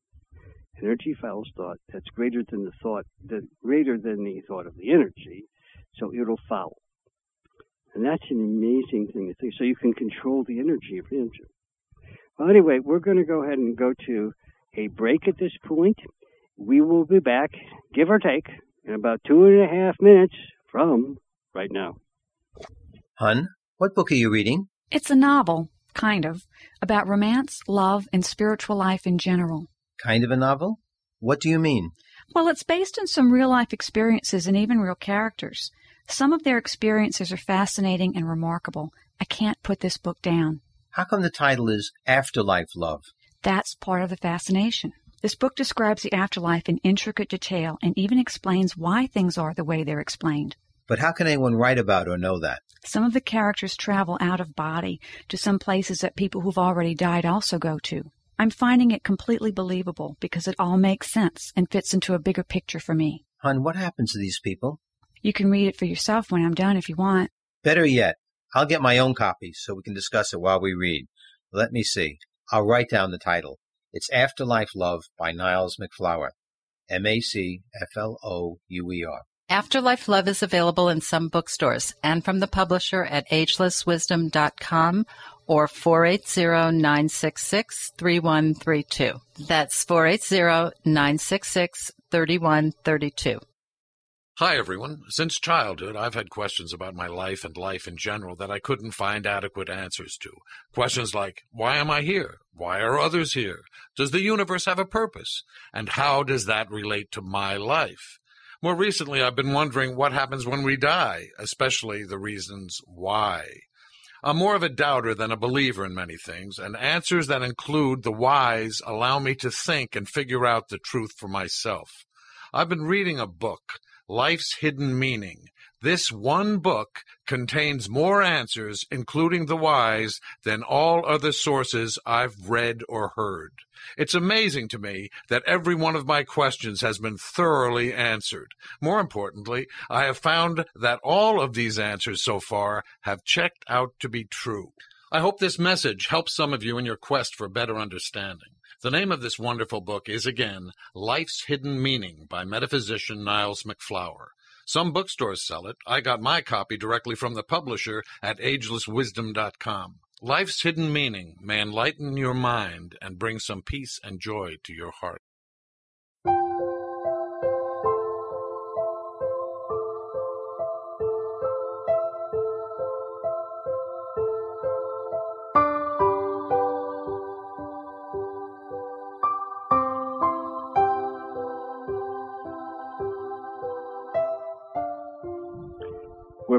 energy follows thought that's greater than the thought, the greater than the thought of the energy, so it'll follow. And that's an amazing thing to think. So you can control the energy of the engine. Well, anyway, we're going to go ahead and go to a break at this point. We will be back, give or take, in about two and a half minutes from right now. Hun, what book are you reading? It's a novel, kind of, about romance, love, and spiritual life in general. Kind of a novel? What do you mean? Well, it's based on some real life experiences and even real characters. Some of their experiences are fascinating and remarkable. I can't put this book down. How come the title is Afterlife Love? That's part of the fascination. This book describes the afterlife in intricate detail and even explains why things are the way they're explained. But how can anyone write about or know that? Some of the characters travel out of body to some places that people who've already died also go to. I'm finding it completely believable because it all makes sense and fits into a bigger picture for me. Hun, what happens to these people? You can read it for yourself when I'm done if you want. Better yet, I'll get my own copy so we can discuss it while we read. Let me see. I'll write down the title. It's Afterlife Love by Niles MacFlouer. M A C F L O U E R. Afterlife Love is available in some bookstores and from the publisher at agelesswisdom.com or 480-966-3132. That's 480-966-3132. Hi, everyone. Since childhood, I've had questions about my life and life in general that I couldn't find adequate answers to. Questions like, why am I here? Why are others here? Does the universe have a purpose? And how does that relate to my life? More recently, I've been wondering what happens when we die, especially the reasons why. I'm more of a doubter than a believer in many things, and answers that include the whys allow me to think and figure out the truth for myself. I've been reading a book, Life's Hidden Meaning. This one book contains more answers, including the whys, than all other sources I've read or heard. It's amazing to me that every one of my questions has been thoroughly answered. More importantly, I have found that all of these answers so far have checked out to be true. I hope this message helps some of you in your quest for better understanding. The name of this wonderful book is again Life's Hidden Meaning by metaphysician Niles MacFlouer. Some bookstores sell it. I got my copy directly from the publisher at agelesswisdom.com. Life's hidden meaning may enlighten your mind and bring some peace and joy to your heart.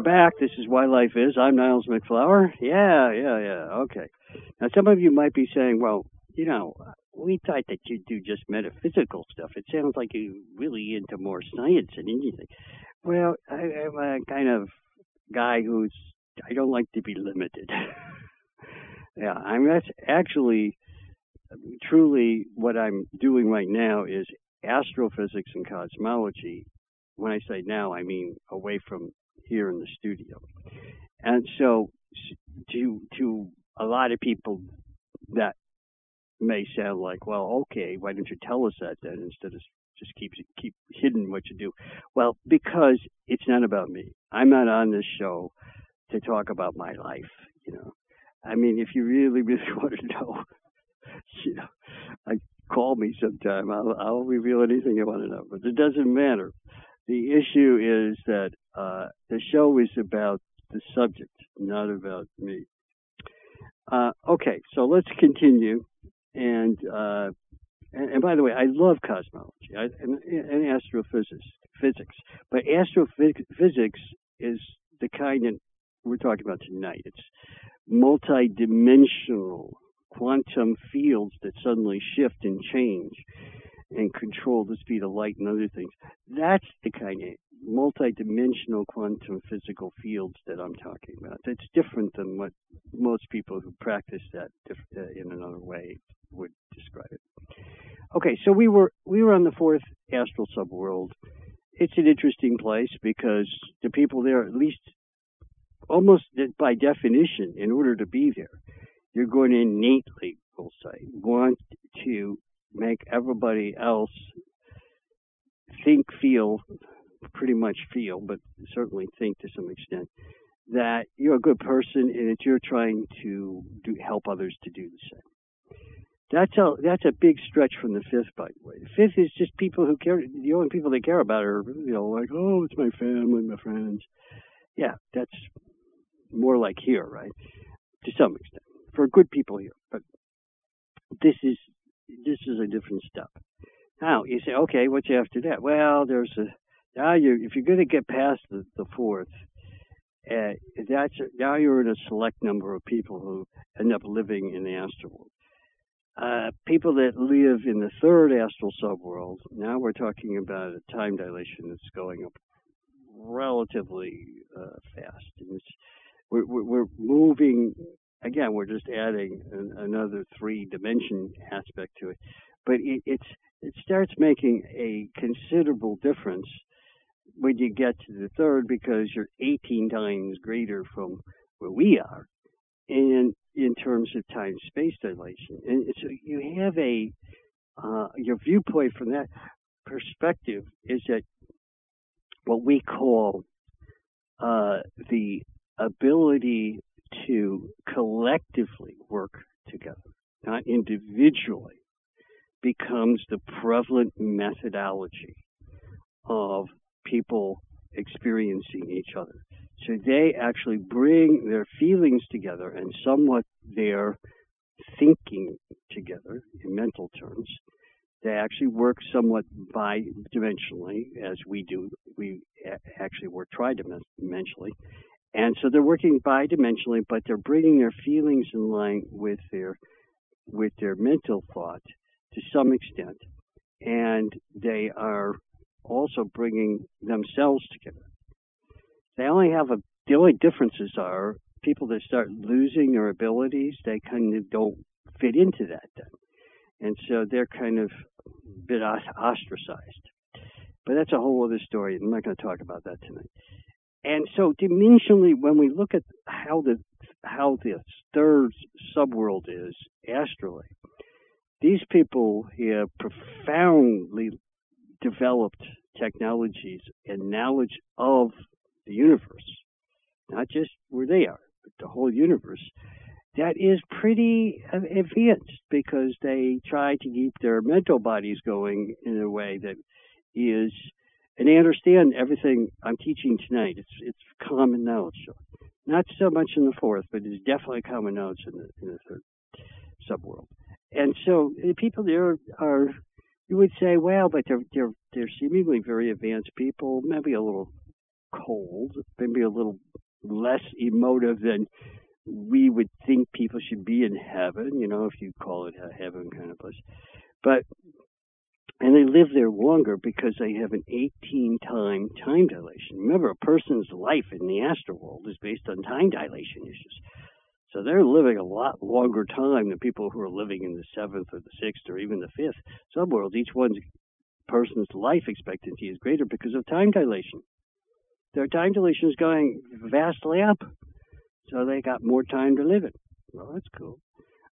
Back. This is Why Life Is. I'm Niles MacFlouer. Yeah, yeah, yeah. Okay. Now, some of you might be saying, well, you know, we thought that you do just metaphysical stuff. It sounds like you're really into more science than anything. Well, I, I'm a kind of guy who's, I don't like to be limited. *laughs* yeah, I'm that's actually, truly, what I'm doing right now is astrophysics and cosmology. When I say now, I mean away from here in the studio. And so to to a lot of people that may sound like, well, okay, why don't you tell us that then instead of just keep keep hidden what you do? Well, because it's not about me. I'm not on this show to talk about my life, you know. I mean, if you really, really *laughs* want to know, you know, I call me sometime. I'll, I'll reveal anything you want to know, but it doesn't matter. The issue is that the show is about the subject, not about me. Uh, okay, so let's continue. And, uh, and, and by the way, I love cosmology I, and, and astrophysics, physics, but astrophysics is the kind that we're talking about tonight. It's multi-dimensional quantum fields that suddenly shift and change and control the speed of light and other things. That's the kind of multi-dimensional quantum physical fields that I'm talking about. It's different than what most people who practice that uh, in another way would describe it. Okay, so we were we were on the fourth astral subworld. It's an interesting place because the people there, at least almost by definition, in order to be there, you're going to innately, we'll say, want to make everybody else think, feel, pretty much feel, but certainly think to some extent, that you're a good person and that you're trying to do, help others to do the same. That's a that's a big stretch from the fifth, by the way. The fifth is just people who care. The only people they care about are you know like oh it's my family, my friends. Yeah, that's more like here, right? To some extent, for good people here. But this is this is a different step. Now you say, okay, what's after that? Well, there's a now you if you're going to get past the, the fourth, uh, that's now you're in a select number of people who end up living in the astral world. Uh, people that live in the third astral subworld, now we're talking about a time dilation that's going up relatively uh, fast. And we're, we're moving, again, we're just adding an, another three dimension aspect to it. But it, it's, it starts making a considerable difference when you get to the third because you're 18 times greater from where we are. And in terms of time space dilation. And so you have a, uh, your viewpoint from that perspective is that what we call uh, the ability to collectively work together, not individually, becomes the prevalent methodology of people experiencing each other. So they actually bring their feelings together and somewhat their thinking together in mental terms. They actually work somewhat bi-dimensionally, as we do. We actually work tri-dimensionally. And so they're working bi-dimensionally, but they're bringing their feelings in line with their, with their mental thought to some extent. And they are also bringing themselves together. They only have a, the only differences are people that start losing their abilities, they kind of don't fit into that then. And so they're kind of a bit ostracized. But that's a whole other story. I'm not going to talk about that tonight. And so dimensionally, when we look at how the how the third subworld is astrally, these people here profoundly developed technologies and knowledge of the universe, not just where they are, but the whole universe, that is pretty advanced because they try to keep their mental bodies going in a way that is, and they understand everything I'm teaching tonight. It's it's common knowledge. Not so much in the fourth, but it's definitely common knowledge in the, in the third subworld. And so the people there are, you would say, well, but they're they're they're seemingly very advanced people, maybe a little cold, maybe a little less emotive than we would think people should be in heaven, you know, if you call it a heaven kind of place. But, and they live there longer because they have an 18 time time dilation. Remember, a person's life in the astral world is based on time dilation issues. So they're living a lot longer time than people who are living in the seventh or the sixth or even the fifth subworld. Each one's person's life expectancy is greater because of time dilation their time dilation is going vastly up. So they got more time to live it. Well, that's cool.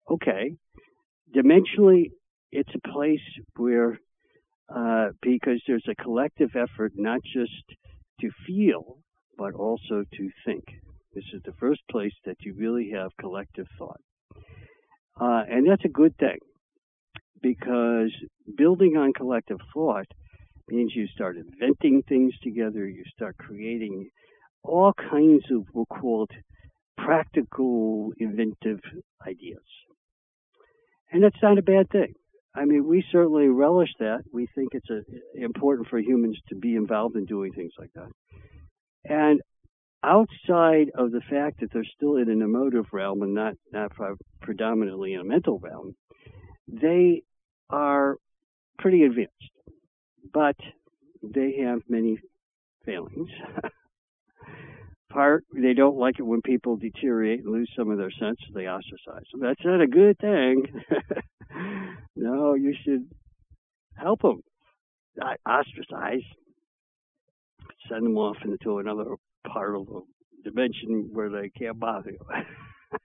Okay. Dimensionally, it's a place where, uh, because there's a collective effort not just to feel, but also to think. This is the first place that you really have collective thought. Uh, and that's a good thing because building on collective thought means you start inventing things together, you start creating all kinds of, we'll call it practical, inventive ideas. And that's not a bad thing. I mean, we certainly relish that. We think it's a, important for humans to be involved in doing things like that. And outside of the fact that they're still in an emotive realm and not, not predominantly in a mental realm, they are pretty advanced but they have many failings. *laughs* Part, they don't like it when people deteriorate and lose some of their sense, so they ostracize them. That's not a good thing. *laughs* no, you should help them. Ostracize. Send them off into another part of the dimension where they can't bother you. *laughs*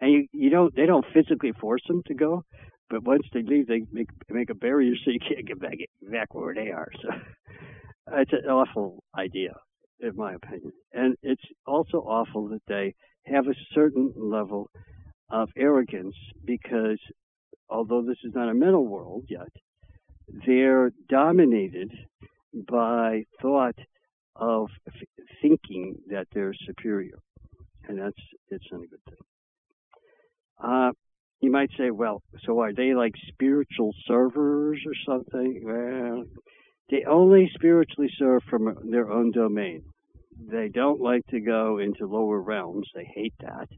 and you, you don't, they don't physically force them to go, but once they leave, they make make a barrier so you can't get back back where they are. So *laughs* it's an awful idea, in my opinion, and it's also awful that they have a certain level of arrogance because although this is not a mental world yet, they're dominated by thought of thinking that they're superior, and that's it's not a good thing. Uh, you might say, well, so are they like spiritual servers or something? Well, They only spiritually serve from their own domain. They don't like to go into lower realms. They hate that.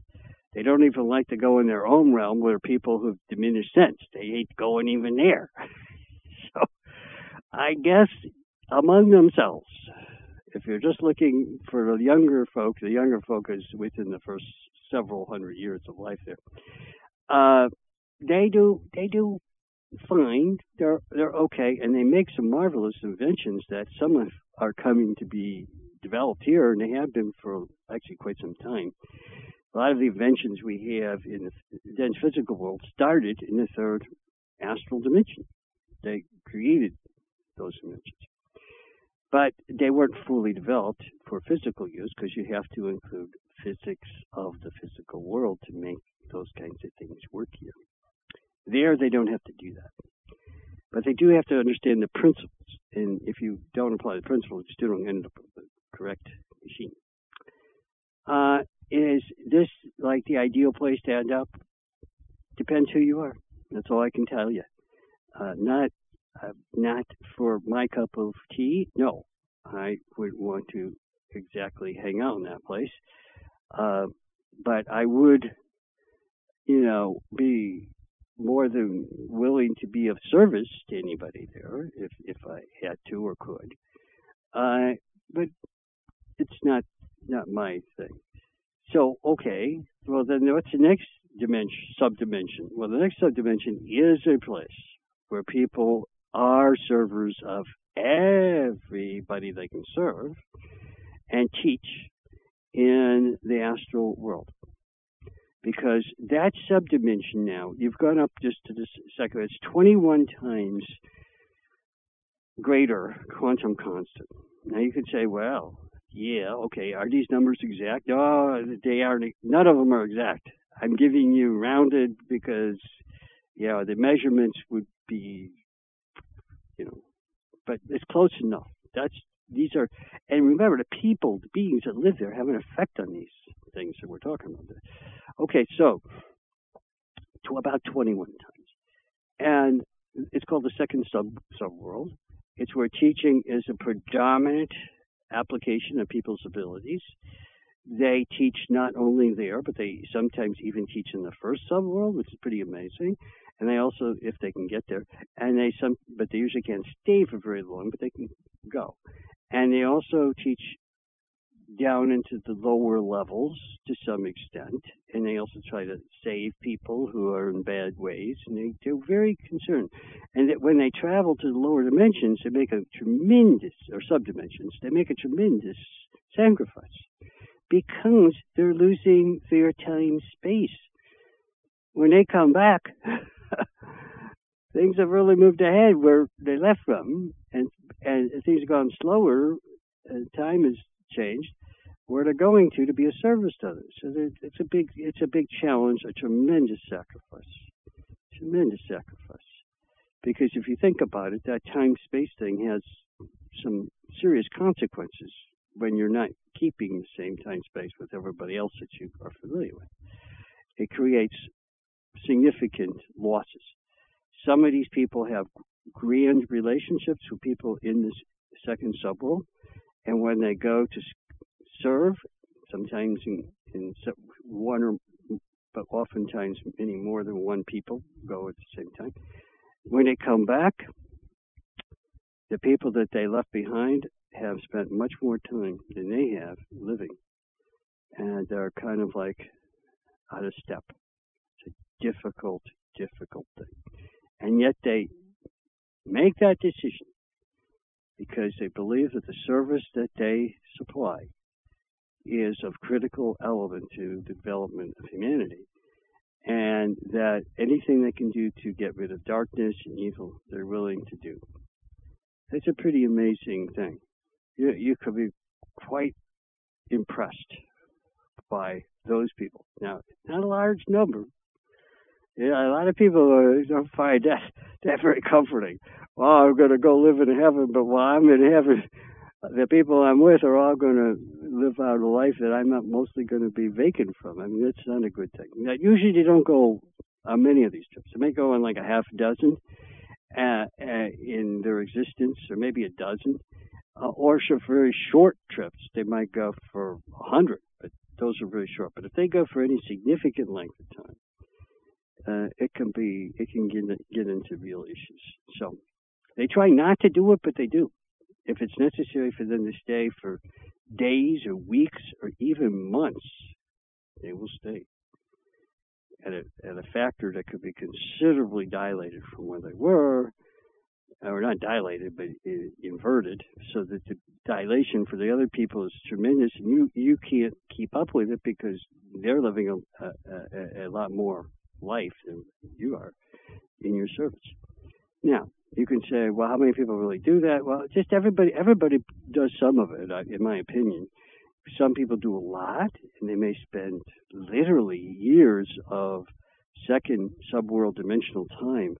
They don't even like to go in their own realm where people who've diminished sense. They hate going even there. *laughs* so I guess among themselves, if you're just looking for the younger folk, the younger folk is within the first several hundred years of life there. Uh, they do they do fine. They're they're okay, and they make some marvelous inventions that some of are coming to be developed here, and they have been for actually quite some time. A lot of the inventions we have in the dense physical world started in the third astral dimension. They created those inventions. But they weren't fully developed for physical use because you have to include physics of the physical world to make those kinds of things work here. There, they don't have to do that. But they do have to understand the principles. And if you don't apply the principles, you still don't end up with the correct machine. Uh, is this like the ideal place to end up? Depends who you are. That's all I can tell you. Uh, not uh, not for my cup of tea. No, I would want to exactly hang out in that place. Uh, but I would, you know, be more than willing to be of service to anybody there if if I had to or could. Uh, but it's not not my thing. So okay, well then what's the next dimension subdimension? Well the next subdimension is a place where people are servers of everybody they can serve and teach in the astral world. Because that subdimension now, you've gone up just to the second, it's 21 times greater quantum constant. Now you could say, well, yeah, okay, are these numbers exact? No, they aren't. None of them are exact. I'm giving you rounded because, you know, the measurements would be, you know, but it's close enough. That's these are, and remember, the people, the beings that live there have an effect on these things that we're talking about. There. Okay, so to about 21 times, and it's called the second sub subworld. It's where teaching is a predominant application of people's abilities. They teach not only there, but they sometimes even teach in the first subworld, which is pretty amazing. And they also, if they can get there, and they some, but they usually can't stay for very long, but they can go. And they also teach down into the lower levels to some extent, and they also try to save people who are in bad ways, and they, they're very concerned. And that when they travel to the lower dimensions, they make a tremendous, or subdimensions, they make a tremendous sacrifice because they're losing their time space. When they come back, *laughs* *laughs* things have really moved ahead where they left from, and and things have gone slower. And time has changed, where they're going to to be a service to others. So it's a big it's a big challenge, a tremendous sacrifice, tremendous sacrifice. Because if you think about it, that time space thing has some serious consequences when you're not keeping the same time space with everybody else that you are familiar with. It creates significant losses. Some of these people have grand relationships with people in this second subworld, and when they go to serve, sometimes in, in one or but oftentimes many more than one people go at the same time. When they come back, the people that they left behind have spent much more time than they have living, and they're kind of like out of step. Difficult, difficult thing, and yet they make that decision because they believe that the service that they supply is of critical element to the development of humanity. And that anything they can do to get rid of darkness and evil, they're willing to do. It's a pretty amazing thing. You, you could be quite impressed by those people. Now, not a large number. Yeah, a lot of people don't find that that very comforting. Well, I'm going to go live in heaven, but while I'm in heaven, the people I'm with are all going to live out a life that I'm not mostly going to be vacant from. I mean, that's not a good thing. Now, usually they don't go on many of these trips. They may go on like a half dozen, uh, uh, in their existence, or maybe a dozen, uh, or for very short trips. They might go for a hundred, but those are very short. But if they go for any significant length of time, uh, it can be it can get get into real issues. So they try not to do it, but they do. If it's necessary for them to stay for days or weeks or even months, they will stay at a, at a factor that could be considerably dilated from where they were, or not dilated, but inverted, so that the dilation for the other people is tremendous, and you you can't keep up with it because they're living a, a, a lot more life than you are in your service. Now, you can say, well, how many people really do that? Well, just everybody, everybody does some of it, in my opinion. Some people do a lot, and they may spend literally years of second subworld dimensional time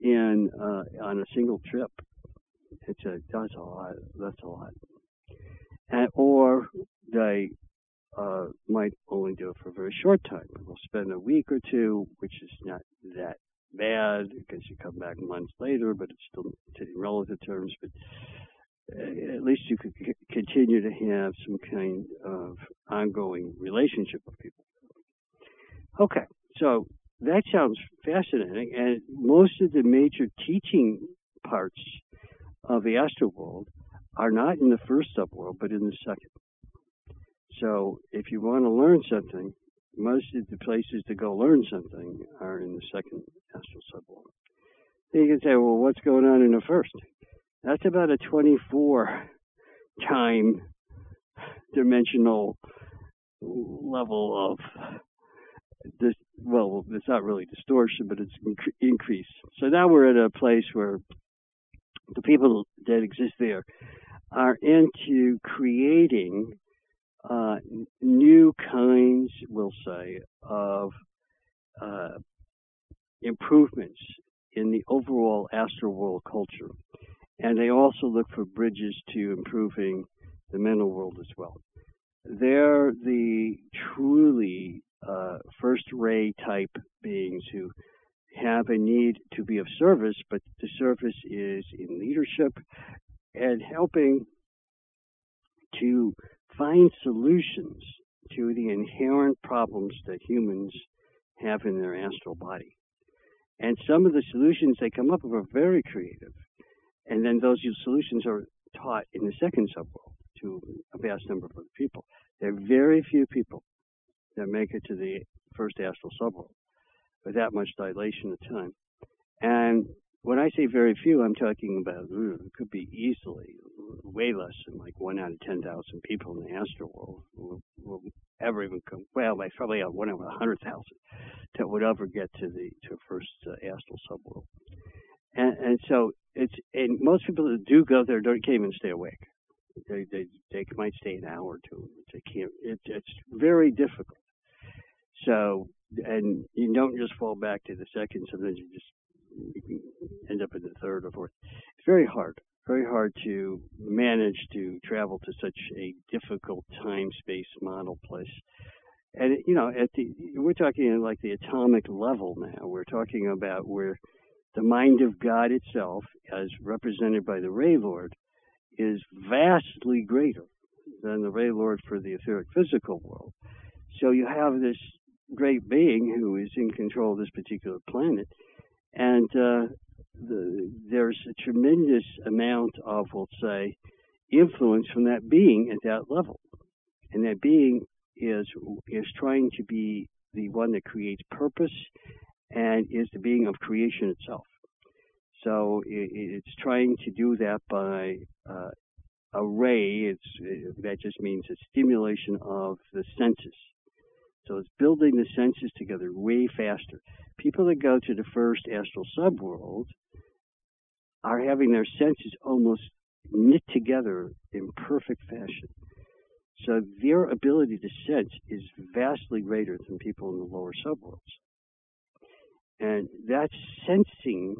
in uh, on a single trip. It's a that's a lot. That's a lot. And, or they uh, might only do it for a very short time. We'll spend a week or two, which is not that bad because you come back months later, but it's still in relative terms. But uh, at least you could c- continue to have some kind of ongoing relationship with people. Okay, so that sounds fascinating, and most of the major teaching parts of the astral world are not in the first subworld, but in the second. So if you want to learn something, most of the places to go learn something are in the second astral subworld. Then you can say, well, what's going on in the first? That's about a 24 time dimensional level of this. Well, it's not really distortion, but it's inc- increase. So now we're at a place where the people that exist there are into creating uh, new kinds, we'll say, of uh, improvements in the overall astral world culture. And they also look for bridges to improving the mental world as well. They're the truly uh, first ray type beings who have a need to be of service, but the service is in leadership and helping to find solutions to the inherent problems that humans have in their astral body. And some of the solutions they come up with are very creative. And then those solutions are taught in the second subworld to a vast number of other people. There are very few people that make it to the first astral subworld with that much dilation of time. And when I say very few, I'm talking about it could be easily way less than like one out of ten thousand people in the astral world will, will ever even come. Well, like probably one out of a hundred thousand that would ever get to the to first uh, astral subworld. And, and so it's and most people that do go there don't can't even stay awake. They they they might stay an hour or two. They can't. It, it's very difficult. So and you don't just fall back to the second. Sometimes you just you end up in the third or fourth. It's very hard, very hard to manage to travel to such a difficult time space model place. And you know, at the we're talking like the atomic level now. We're talking about where the mind of God itself, as represented by the Ray Lord, is vastly greater than the Ray Lord for the etheric physical world. So you have this great being who is in control of this particular planet and uh, the, there's a tremendous amount of, we'll say, influence from that being at that level. And that being is is trying to be the one that creates purpose and is the being of creation itself. So it, it's trying to do that by uh, a ray. It's that just means a stimulation of the senses. So it's building the senses together way faster. People that go to the first astral subworld are having their senses almost knit together in perfect fashion. So their ability to sense is vastly greater than people in the lower subworlds. And that sensing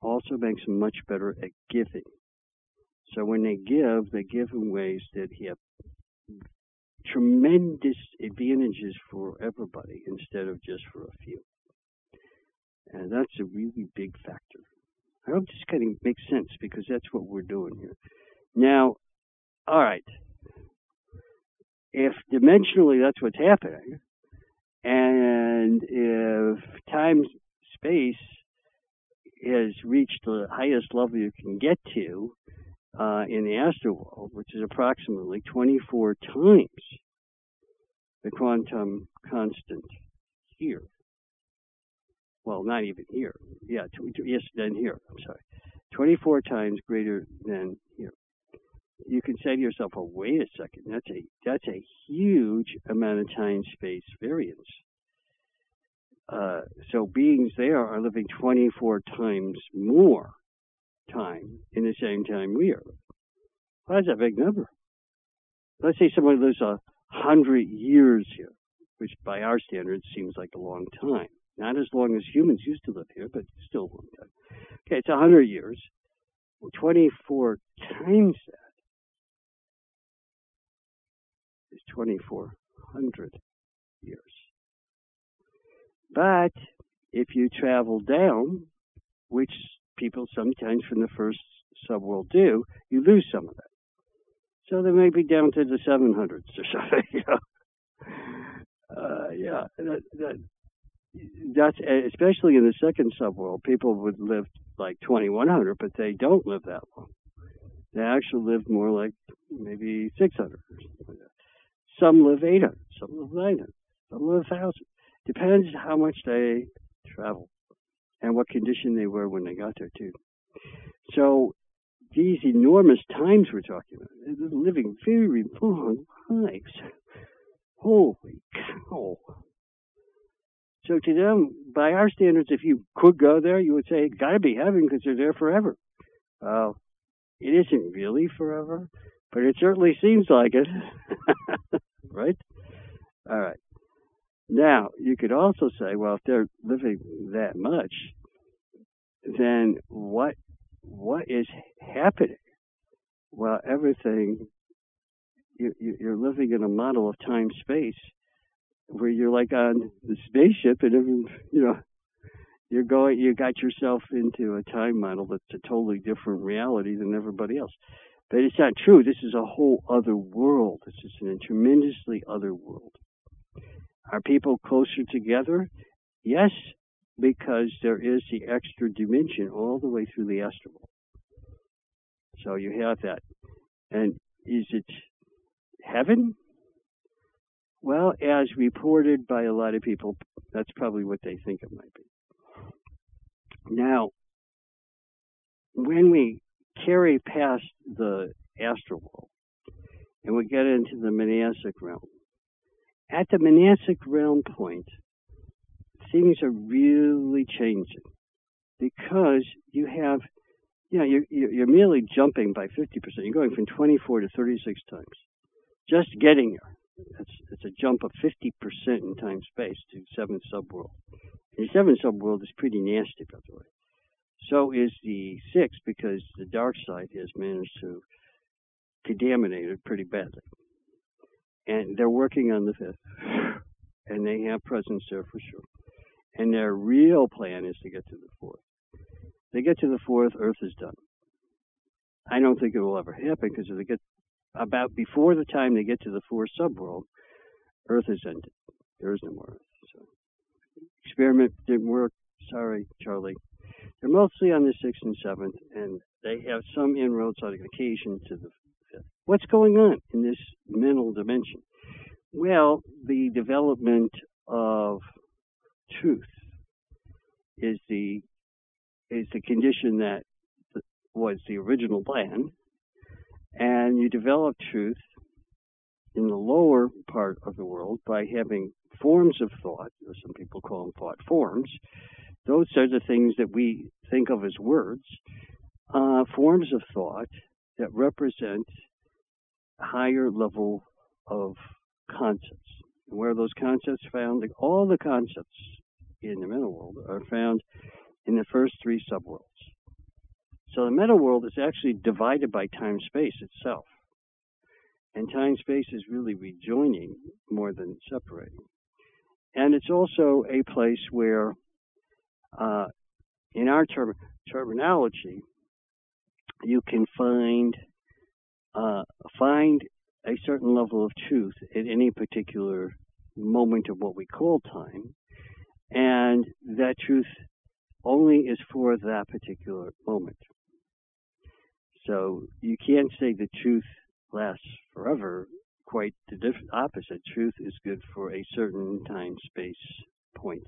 also makes them much better at giving. So when they give, they give in ways that have tremendous advantages for everybody instead of just for a few. And that's a really big factor. I hope this kind of makes sense because that's what we're doing here. Now, all right. If dimensionally that's what's happening, and if time space has reached the highest level you can get to uh, in the astral world, which is approximately 24 times the quantum constant here. Well, not even here. Yeah, yes, than here. I'm sorry. 24 times greater than here. You can say to yourself, "Oh, wait a second. That's a that's a huge amount of time space variance." Uh, so beings there are living 24 times more time in the same time we are. Well, that's a big number. Let's say someone lives a hundred years here, which by our standards seems like a long time. Not as long as humans used to live here, but still a long time. Okay, it's hundred years. 24 times that is 2400 years. But if you travel down, which people sometimes from the first subworld do, you lose some of that. So they may be down to the 700s or *laughs* something. Uh, yeah, that, that, that's especially in the second subworld. People would live like 2100, but they don't live that long. They actually live more like maybe 600 or something like that. Some live 800, some live 900, some live 1,000. Depends how much they travel and what condition they were when they got there too. So these enormous times we're talking about, they're living very long lives. Holy cow. So to them, by our standards, if you could go there, you would say, it's got to be heaven because they're there forever. It isn't really forever, but it certainly seems like it. *laughs* right? All right. Now, you could also say, well, if they're living that much, then what what is happening? Well, everything you, you're living in a model of time space where you're like on the spaceship and every, you know you're going you got yourself into a time model that's a totally different reality than everybody else. But it's not true. This is a whole other world. This is a tremendously other world. Are people closer together? Yes, because there is the extra dimension all the way through the astral. So you have that. And is it heaven? Well, as reported by a lot of people, that's probably what they think it might be. Now, when we carry past the astral world and we get into the manasic realm, at the manasic realm point, things are really changing because you have, you know, you're, you're merely jumping by 50%. You're going from 24 to 36 times. Just getting there. It's, a jump of 50% in time space to seventh subworld. The seventh subworld is pretty nasty, by the way. So is the sixth because the dark side has managed to contaminate it pretty badly and they're working on the fifth, *sighs* and they have presence there for sure. And their real plan is to get to the fourth. They get to the fourth, Earth is done. I don't think it will ever happen because if they get about before the time they get to the fourth subworld, Earth is ended. There is no more Earth. So experiment didn't work. Sorry, Charlie. They're mostly on the sixth and seventh, and they have some inroads on occasion to the fifth. What's going on in this mental dimension? Well, the development of truth is the is the condition that was the original plan, and you develop truth in the lower part of the world by having forms of thought, or some people call them thought forms. Those are the things that we think of as words, uh, forms of thought that represent higher level of concepts. And where those concepts found, all the concepts in the mental world are found in the first three subworlds. So the meta world is actually divided by time space itself. And time space is really rejoining more than separating. And it's also a place where, uh, in our term, terminology, you can find uh, find a certain level of truth at any particular moment of what we call time, and that truth only is for that particular moment. So you can't say the truth lasts forever. Quite the opposite. Truth is good for a certain time space point.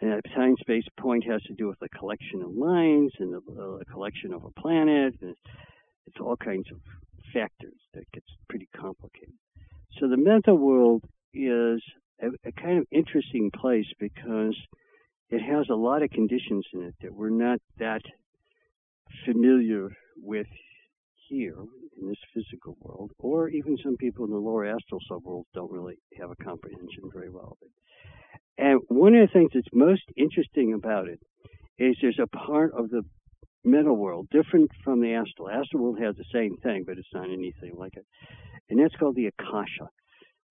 And that time space point has to do with the collection of lines and the uh, collection of a planet. And it's all kinds of factors that gets pretty complicated. So the mental world is a, a kind of interesting place because it has a lot of conditions in it that we're not that familiar with here in this physical world, or even some people in the lower astral subworld don't really have a comprehension very well of it. And one of the things that's most interesting about it is there's a part of the mental world different from the astral. Astral world has the same thing, but it's not anything like it. And that's called the Akasha.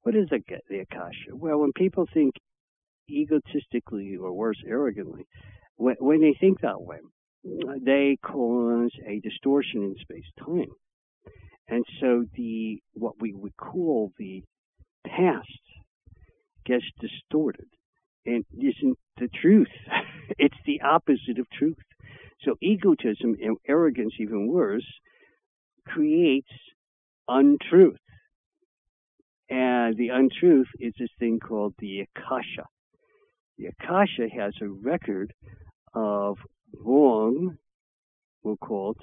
What is the, the Akasha? Well, when people think egotistically or worse, arrogantly, when, when they think that way, they cause a distortion in space time. And so the what we would call the past gets distorted and isn't the truth. *laughs* it's the opposite of truth. So egotism and arrogance, even worse, creates untruth. And the untruth is this thing called the Akasha. The Akasha has a record of wrong, we'll call it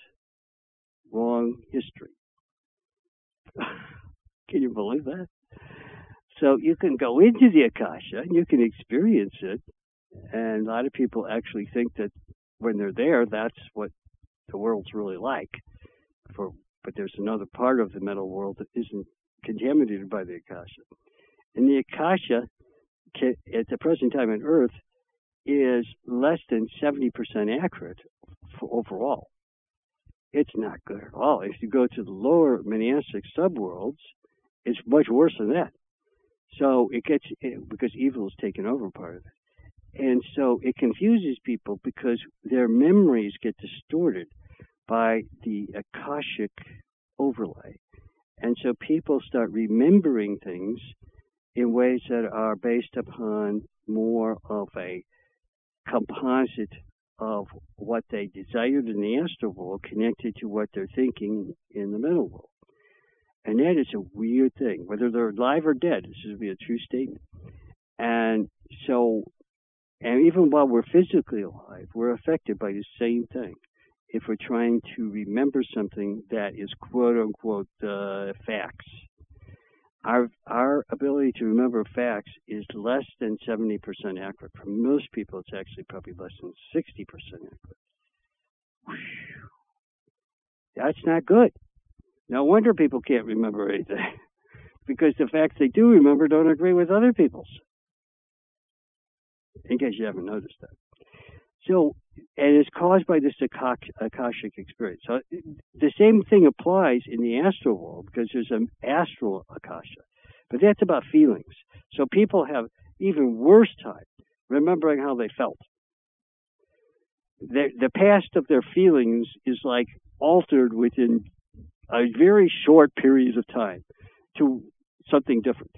wrong history. *laughs* can you believe that? So you can go into the Akasha and you can experience it. And a lot of people actually think that when they're there, that's what the world's really like. For but there's another part of the mental world that isn't contaminated by the Akasha. And the Akasha, at the present time on Earth, is less than 70% accurate for overall. It's not good at all. If you go to the lower manasic subworlds, it's much worse than that. So it gets, because evil has taken over part of it. And so it confuses people because their memories get distorted by the Akashic overlay. And so people start remembering things in ways that are based upon more of a composite of what they desired in the astral world connected to what they're thinking in the mental world. And that is a weird thing, whether they're alive or dead. This would be a true statement. And so, and even while we're physically alive, we're affected by the same thing. If we're trying to remember something that is quote unquote uh, facts, our our ability to remember facts is less than 70% accurate. For most people, it's actually probably less than 60% accurate. Whew. That's not good. No wonder people can't remember anything. *laughs* because the facts they do remember don't agree with other people's. In case you haven't noticed that. So, and it's caused by this Akashic experience. So the same thing applies in the astral world because there's an astral Akasha. But that's about feelings. So people have even worse time remembering how they felt. The, the past of their feelings is like altered within a very short period of time to something different.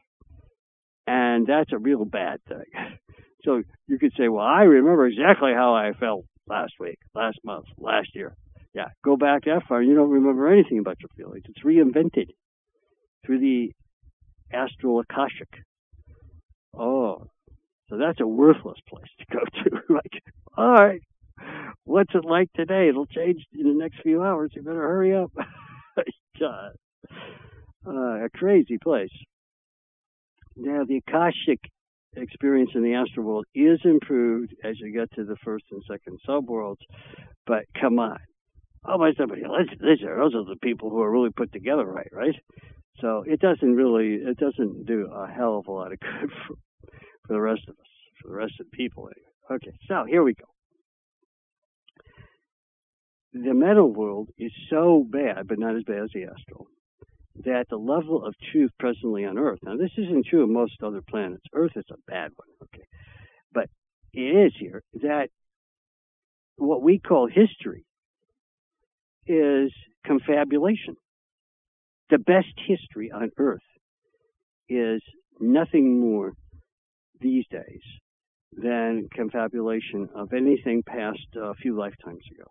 And that's a real bad thing. *laughs* So you could say, well, I remember exactly how I felt last week, last month, last year. Yeah, go back that far, you don't remember anything about your feelings. It's reinvented through the astral akashic. Oh, so that's a worthless place to go *laughs* to. like, all right, what's it like today? It'll change in the next few hours. You better hurry up. *laughs* God, uh, a crazy place. Now, the akashic experience in the astral world is improved as you get to the first and second subworlds. But come on. Oh, my somebody, those are the people who are really put together right, right? So it doesn't really, it doesn't do a hell of a lot of good *laughs* for, for the rest of us, for the rest of the people anyway. Okay, so here we go. The mental world is so bad, but not as bad as the astral, that the level of truth presently on Earth, now this isn't true of most other planets. Earth is a bad one, okay, but it is here that what we call history is confabulation. The best history on earth is nothing more these days than confabulation of anything past a few lifetimes ago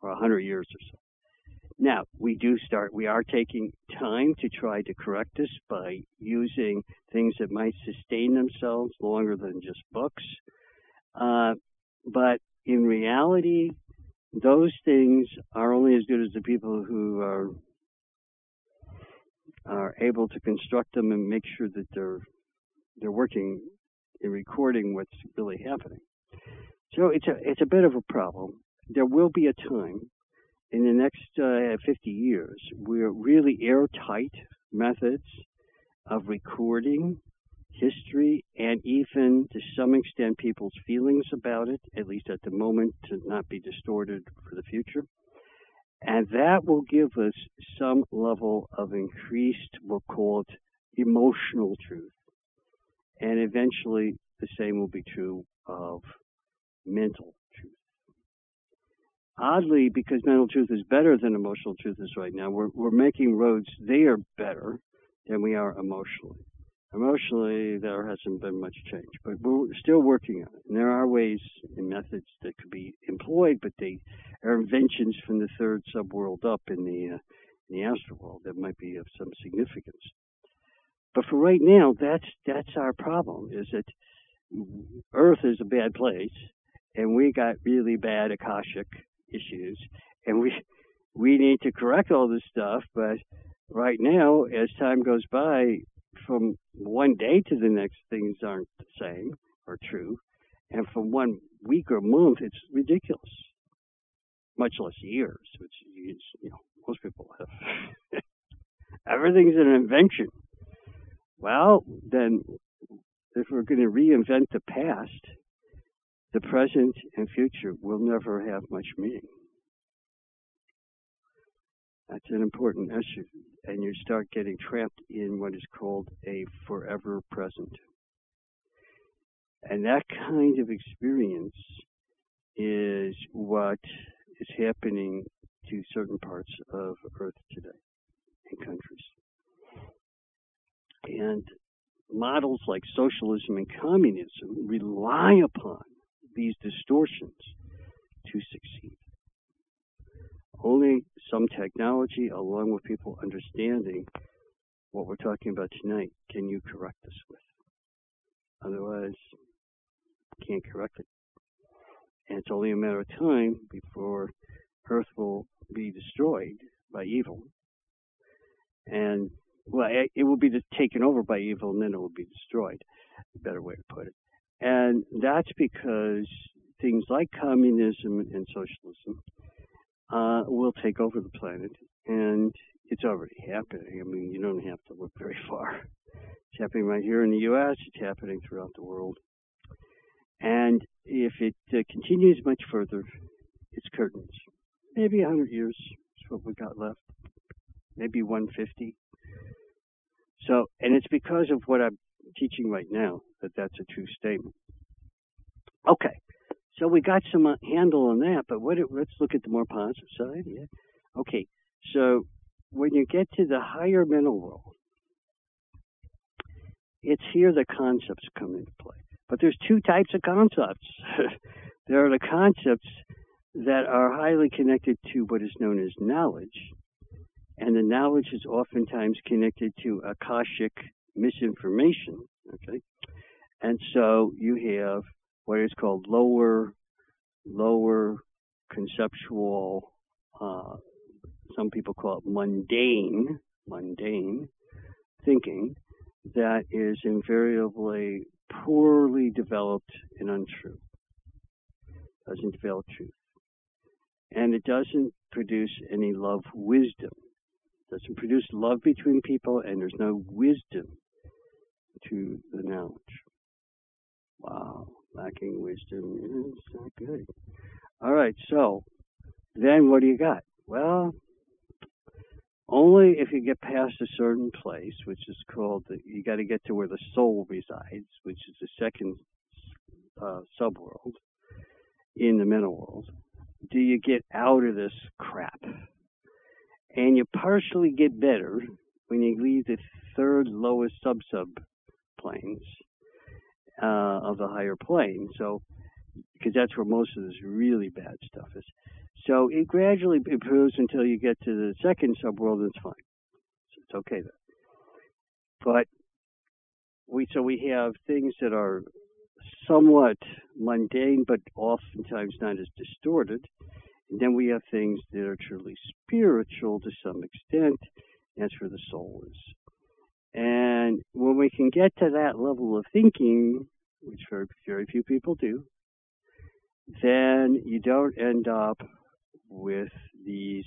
or a hundred years or so. Now, we do start, we are taking time to try to correct this by using things that might sustain themselves longer than just books. Uh, but in reality, those things are only as good as the people who are are able to construct them and make sure that they're they're working and recording what's really happening. So it's a it's a bit of a problem. There will be a time in the next uh, 50 years we're really airtight methods of recording history and even to some extent people's feelings about it, at least at the moment, to not be distorted for the future. And that will give us some level of increased, what we'll call it emotional truth. And eventually the same will be true of mental. Oddly, because mental truth is better than emotional truth is right now, we're, we're making roads there better than we are emotionally. Emotionally, there hasn't been much change, but we're still working on it. And there are ways and methods that could be employed, but they are inventions from the third subworld up in the uh, in the astral world that might be of some significance. But for right now, that's that's our problem: is that Earth is a bad place, and we got really bad akashic issues, and we we need to correct all this stuff. But right now, as time goes by, from one day to the next, things aren't the same or true. And from one week or month, it's ridiculous. Much less years, which is, you know, most people have. *laughs* Everything's an invention. Well, then, if we're going to reinvent the past, the present and future will never have much meaning. That's an important issue. And you start getting trapped in what is called a forever present. And that kind of experience is what is happening to certain parts of Earth today and countries. And models like socialism and communism rely upon these distortions to succeed. Only some technology, along with people understanding what we're talking about tonight, can you correct this with. Otherwise, you can't correct it. And it's only a matter of time before Earth will be destroyed by evil. And, well, it will be taken over by evil and then it will be destroyed. Better way to put it. And that's because things like communism and socialism uh, will take over the planet, and it's already happening. I mean, you don't have to look very *laughs* far. It's happening right here in the U.S. It's happening throughout the world. And if it uh, continues much further, it's curtains. Maybe 100 years is what we got left. Maybe 150. So, and it's because of what I'm teaching right now that that's a true statement. Okay, so we got some uh, handle on that, but what, let's look at the more positive side. Yeah. Okay. So when you get to the higher mental world, it's here the concepts come into play. But there's two types of concepts. *laughs* there are the concepts that are highly connected to what is known as knowledge, and the knowledge is oftentimes connected to akashic misinformation. Okay, and so you have what is called lower, lower conceptual, uh, some people call it mundane, mundane thinking that is invariably poorly developed and untrue. Doesn't develop truth. And it doesn't produce any love wisdom. Doesn't produce love between people and there's no wisdom to the knowledge. Wow lacking wisdom. is not good. All right, so then what do you got? Well, only if you get past a certain place, which is called, the, you got to get to where the soul resides, which is the second uh, subworld. in the mental world do you get out of this crap? And you partially get better when you leave the third lowest sub sub planes uh, of the higher plane. So, because that's where most of this really bad stuff is. So it gradually improves until you get to the second subworld, and it's fine. So it's okay then. But we so we have things that are somewhat mundane, but oftentimes not as distorted. And then we have things that are truly spiritual to some extent. That's where the soul is. And when we can get to that level of thinking, which very, few people do, then you don't end up with these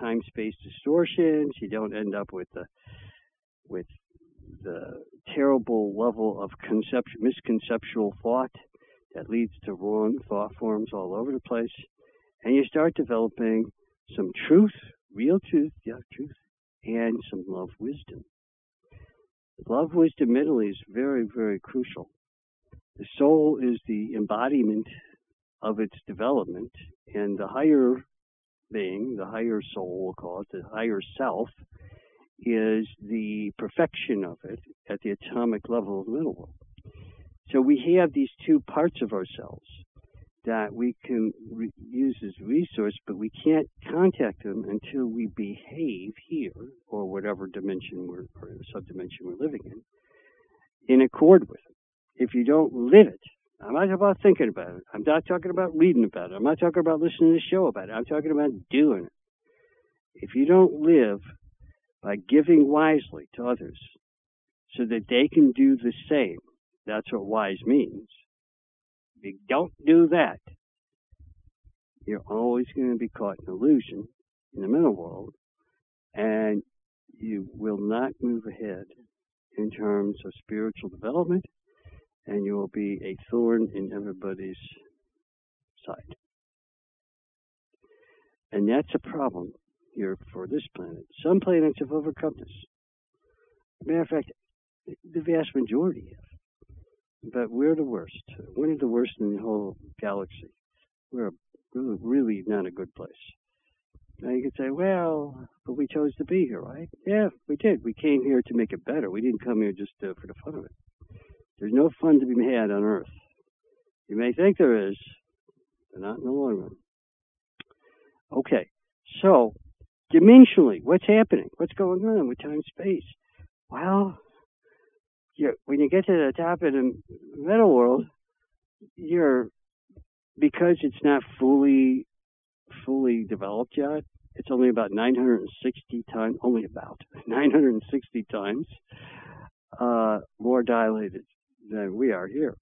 time space distortions. You don't end up with the with the terrible level of conception, misconceptual thought that leads to wrong thought forms all over the place. And you start developing some truth, real truth, yeah, truth, and some love wisdom. Love wisdom mentally is very, very crucial. The soul is the embodiment of its development, and the higher being, the higher soul, we'll call it, the higher self, is the perfection of it at the atomic level of the middle world. So we have these two parts of ourselves that we can re- use as resource, but we can't contact them until we behave here or whatever dimension we're or subdimension we're living in in accord with it. If you don't live it, I'm not talking about thinking about it. I'm not talking about reading about it. I'm not talking about listening to the show about it. I'm talking about doing it. If you don't live by giving wisely to others so that they can do the same. That's what wise means. If you don't do that, you're always going to be caught in illusion in the mental world and you will not move ahead in terms of spiritual development and you will be a thorn in everybody's side. And that's a problem here for this planet. Some planets have overcome this. Matter of fact, the vast majority have. But we're the worst. We're the worst in the whole galaxy. We're really, really not a good place. Now you could say, well, but we chose to be here, right? Yeah, we did. We came here to make it better. We didn't come here just uh, for the fun of it. There's no fun to be had on Earth. You may think there is, but not in the long run. Okay, so dimensionally, what's happening? What's going on with time space? Well, you when you get to the top of the metal world, you're because it's not fully fully developed yet. It's only about 960 times, only about *laughs* 960 times uh, more dilated than we are here.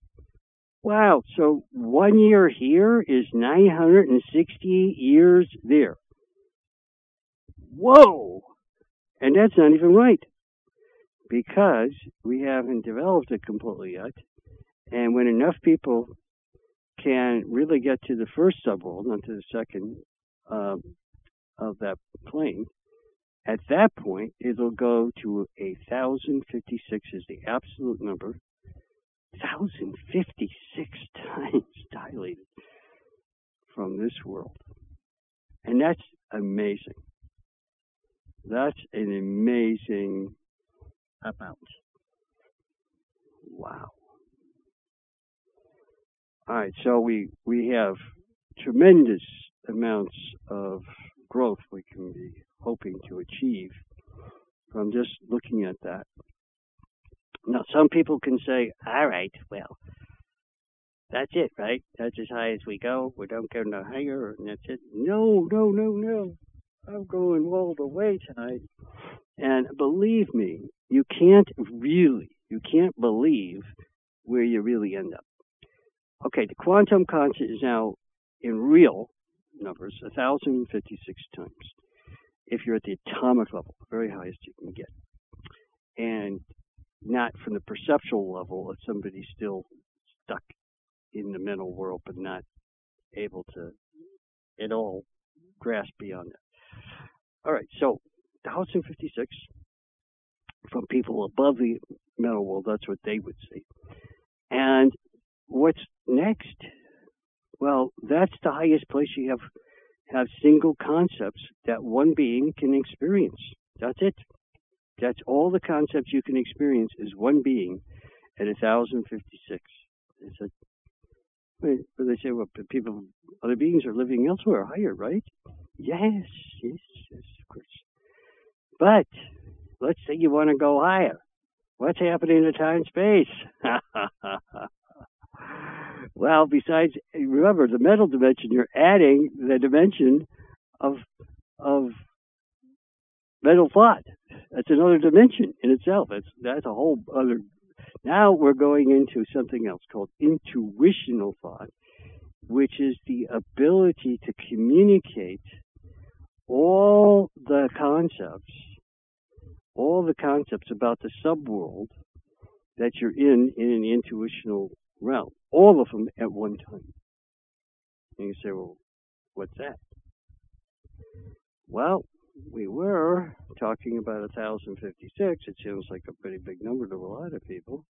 Wow! So one year here is 960 years there. Whoa! And that's not even right because we haven't developed it completely yet. And when enough people can really get to the first subworld, not to the second uh, of that plane, at that point it'll go to a thousand fifty six is the absolute number. Thousand fifty six *laughs* times dilated from this world. And that's amazing. That's an amazing amount. Wow. All right, so we we have tremendous amounts of growth we can be hoping to achieve from just looking at that. Now, some people can say, "All right, well, that's it, right? That's as high as we go. We don't go no higher, and that's it." No, no, no, no. I'm going all the way tonight. And believe me, you can't really, you can't believe where you really end up. Okay, the quantum constant is now in real numbers, 1,056 times. If you're at the atomic level, the very highest you can get. And not from the perceptual level of somebody still stuck in the mental world, but not able to at all grasp beyond that. All right, so 1,056 from people above the mental world, that's what they would see. And what's next? Well, that's the highest place you have have single concepts that one being can experience. That's it. That's all the concepts you can experience is one being at 1056. It's a, but they say, well, people, other beings are living elsewhere, higher, right? Yes, yes. But let's say you want to go higher. What's happening in time space? *laughs* well, besides, remember the mental dimension, you're adding the dimension of of mental thought. That's another dimension in itself. That's that's a whole other. Now we're going into something else called intuitional thought, which is the ability to communicate all the concepts, all the concepts about the subworld that you're in in an intuitional realm, all of them at one time. And you say, well, what's that? Well, we were talking about 1056. It sounds like a pretty big number to a lot of people.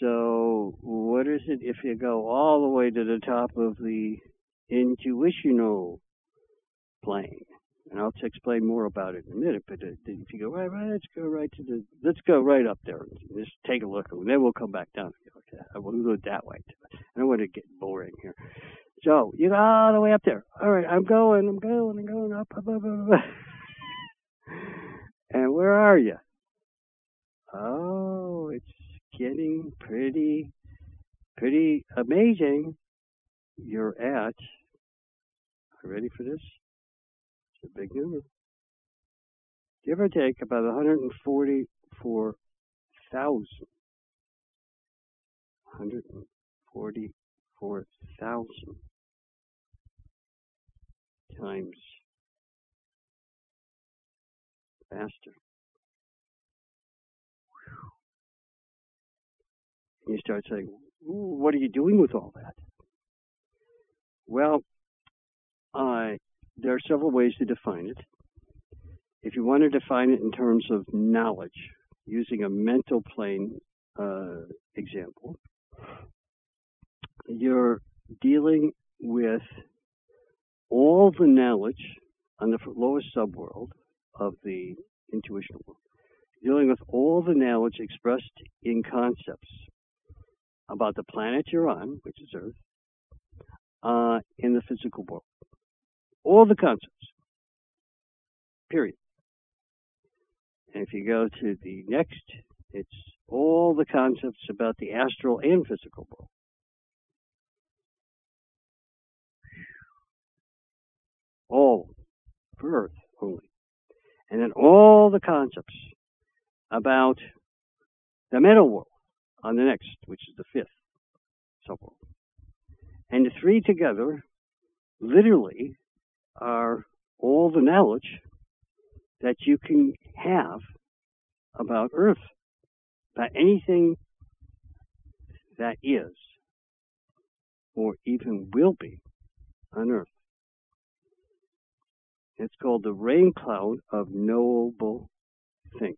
So, what is it if you go all the way to the top of the intuitional plane? And I'll explain more about it in a minute. But uh, if you go right, right, let's go right to the, let's go right up there and just take a look, and then we'll come back down. Okay, we'll it that way. I don't want to get boring here. So you go all the way up there. All right, I'm going, I'm going, I'm going up, up, up, up. up. *laughs* and where are you? Oh, it's getting pretty, pretty amazing. You're at. Ready for this? A big number. Give or take about 144,000. 144,000 times faster. And you start saying, what are you doing with all that? Well, uh, there are several ways to define it. If you want to define it in terms of knowledge, using a mental plane uh, example, you're dealing with all the knowledge on the lowest subworld of the intuition world, dealing with all the knowledge expressed in concepts about the planet you're on, which is Earth, uh, in the physical world. All the concepts. Period. And if you go to the next, it's all the concepts about the astral and physical world. All for Earth only. And then all the concepts about the mental world on the next, which is the fifth subworld. And the three together literally are all the knowledge that you can have about Earth, about anything that is or even will be on Earth. It's called the rain cloud of knowable things.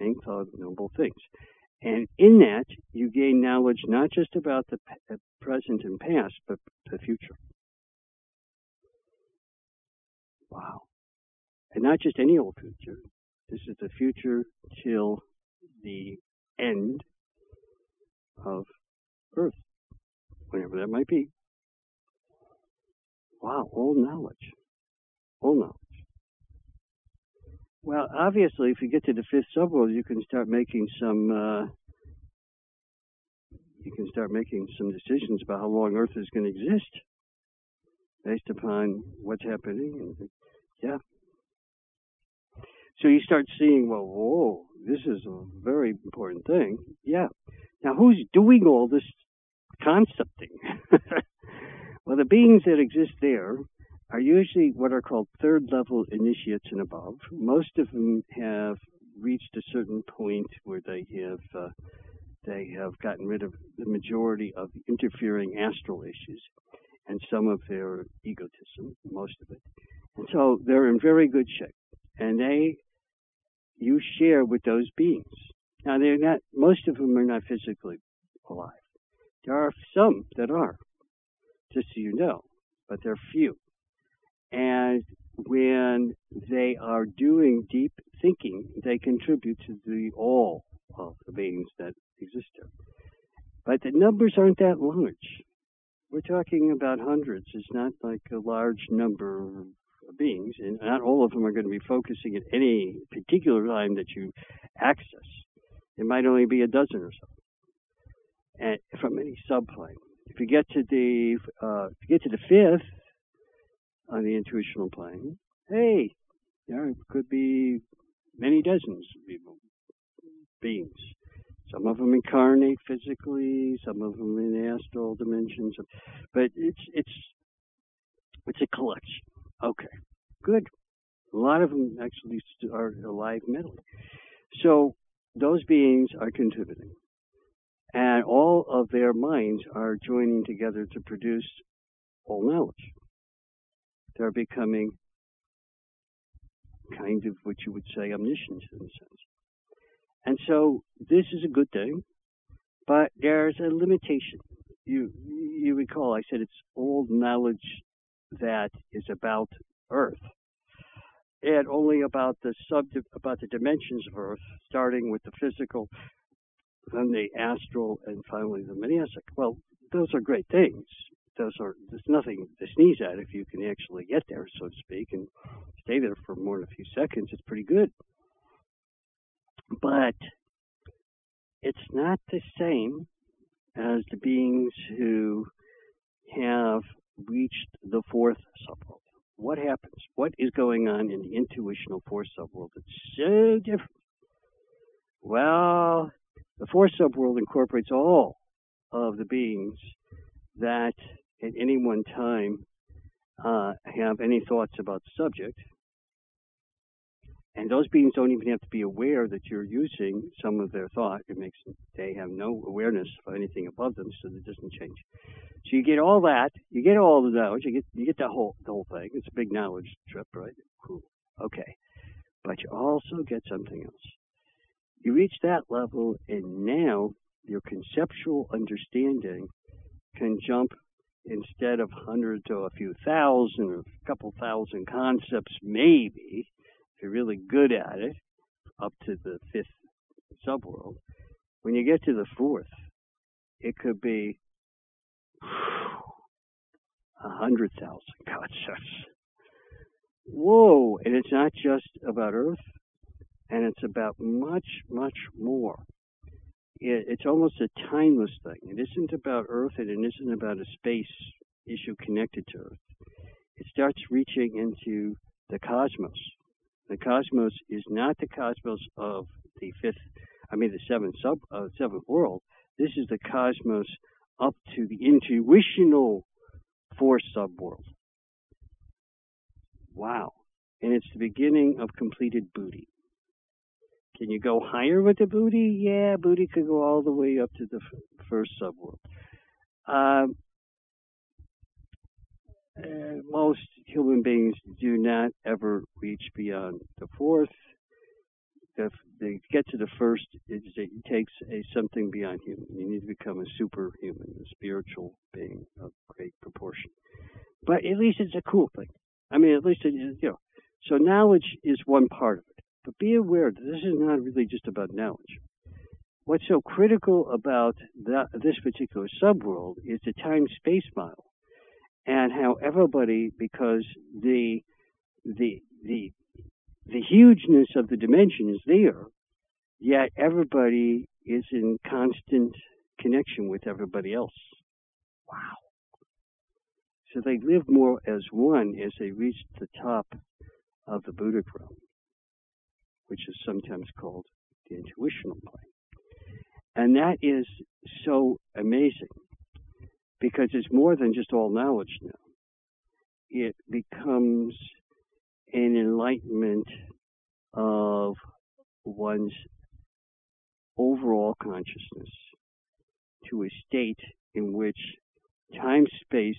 Rain cloud of knowable things. And in that, you gain knowledge not just about the uh, present and past, but the future. Wow. And not just any old future. This is the future till the end of Earth, whenever that might be. Wow, all knowledge. All knowledge. Well, obviously, if you get to the fifth subworld, you can start making some. Uh, you can start making some decisions about how long Earth is going to exist, based upon what's happening. Yeah. So you start seeing, well, whoa, this is a very important thing. Yeah. Now, who's doing all this concepting? *laughs* well, the beings that exist there are usually what are called third level initiates and above. Most of them have reached a certain point where they have uh, they have gotten rid of the majority of interfering astral issues and some of their egotism, most of it. So they're in very good shape. And they, you share with those beings. Now they're not, most of them are not physically alive. There are some that are, just so you know, but they're few. And when they are doing deep thinking, they contribute to the all of the beings that exist there. But the numbers aren't that large. We're talking about hundreds. It's not like a large number beings, and not all of them are going to be focusing at any particular time that you access. It might only be a dozen or so, and from any subplane. If you get to the uh, if you get to the fifth on the intuitional plane, hey, there could be many dozens of people, beings. Some of them incarnate physically, some of them in astral dimensions, but it's it's it's a collection. Okay, good. A lot of them actually are alive mentally. So those beings are contributing, and all of their minds are joining together to produce all knowledge. They're becoming kind of what you would say omniscient in a sense. And so this is a good thing, but there's a limitation. You you recall I said it's all knowledge that is about Earth, and only about the sub about the dimensions of Earth, starting with the physical, then the astral, and finally the manasic. Well, those are great things. Those are there's nothing to sneeze at if you can actually get there, so to speak, and stay there for more than a few seconds. It's pretty good. But it's not the same as the beings who have reached the fourth subworld. What happens? What is going on in the intuitional fourth subworld It's so different? Well, the fourth subworld incorporates all of the beings that at any one time uh, have any thoughts about the subject and those beings don't even have to be aware that you're using some of their thought. It makes they have no awareness of anything above them, so it doesn't change. So you get all that, you get all the knowledge, you get you get the whole the whole thing. It's a big knowledge trip, right? Cool. Okay. But you also get something else. You reach that level and now your conceptual understanding can jump instead of hundred to a few thousand or a couple thousand concepts maybe you're really good at it, up to the fifth subworld. When you get to the fourth, it could be a hundred thousand *laughs* concepts. Whoa! And it's not just about Earth, and it's about much, much more. It, it's almost a timeless thing. It isn't about Earth, and it isn't about a space issue connected to Earth. It starts reaching into the cosmos the cosmos is not the cosmos of the fifth, I mean the seventh sub, uh, seventh world. This is the cosmos up to the intuitional fourth subworld. Wow. And it's the beginning of completed buddhi. Can you go higher with the buddhi? Yeah, buddhi could go all the way up to the f- first subworld. Um, uh, most human beings do not ever reach beyond the fourth. If they get to the first, it, takes a something beyond human. You need to become a superhuman, a spiritual being of great proportion. But at least it's a cool thing. I mean, at least it you know. So knowledge is one part of it. But be aware that this is not really just about knowledge. What's so critical about this particular subworld is the time-space model and how everybody, because the the the the hugeness of the dimension is there, yet everybody is in constant connection with everybody else. Wow. So they live more as one as they reach the top of the Buddha realm, which is sometimes called the intuitional plane. And that is so amazing because it's more than just all knowledge now. It becomes an enlightenment of one's overall consciousness to a state in which time space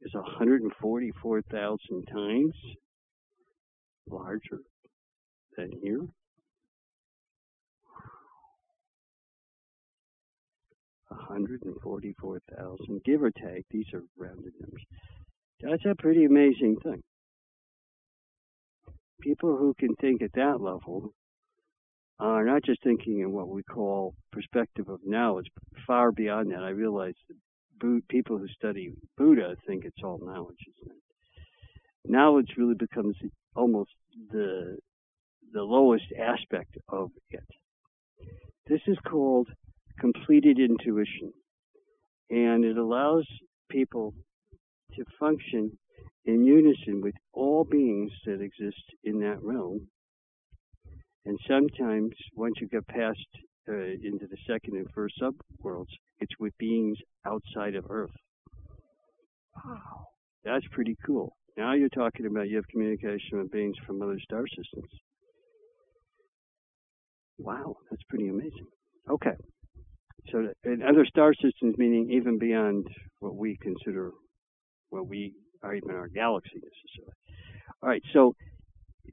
is 144,000 times larger than here. 144,000, give or take. These are rounded numbers. That's a pretty amazing thing. People who can think at that level are not just thinking in what we call perspective of knowledge, but far beyond that. I realize that people who study Buddha think it's all knowledge? Knowledge really becomes almost the the lowest aspect of it. This is called completed intuition, and it allows people to function in unison with all beings that exist in that realm. And sometimes, once you get past uh, into the second and first subworlds, it's with beings outside of Earth. Wow, that's pretty cool. Now you're talking about you have communication with beings from other star systems. Wow, that's pretty amazing. Okay. So, in other star systems, meaning even beyond what we consider, what we are even our galaxy necessarily. All right, so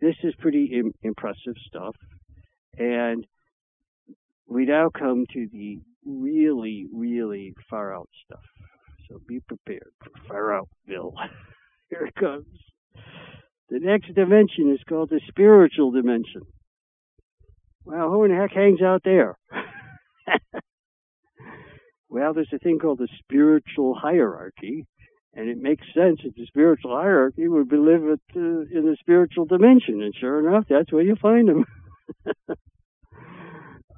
this is pretty Im- impressive stuff. And we now come to the really, really far out stuff. So be prepared for far out, Bill. *laughs* Here it comes. The next dimension is called the spiritual dimension. Well, who in the heck hangs out there? *laughs* well, there's a thing called the spiritual hierarchy, and it makes sense that the spiritual hierarchy would be live at, uh, in the spiritual dimension, and sure enough, that's where you find them. *laughs*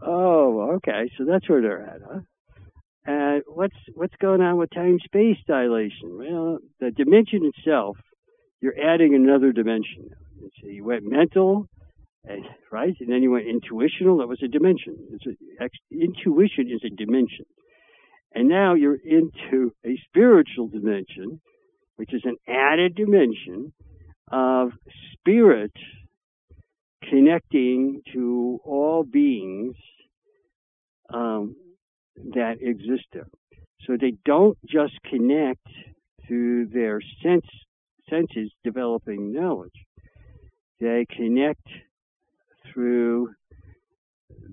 oh, okay, so that's where they're at, huh? And what's what's going on with time space dilation? Well, the dimension itself, you're adding another dimension. So you went mental, and, right? And then you went intuitional. That was a dimension. A, intuition is a dimension. And now you're into a spiritual dimension, which is an added dimension of spirit connecting to all beings um, that exist there. So they don't just connect through their sense senses developing knowledge. They connect through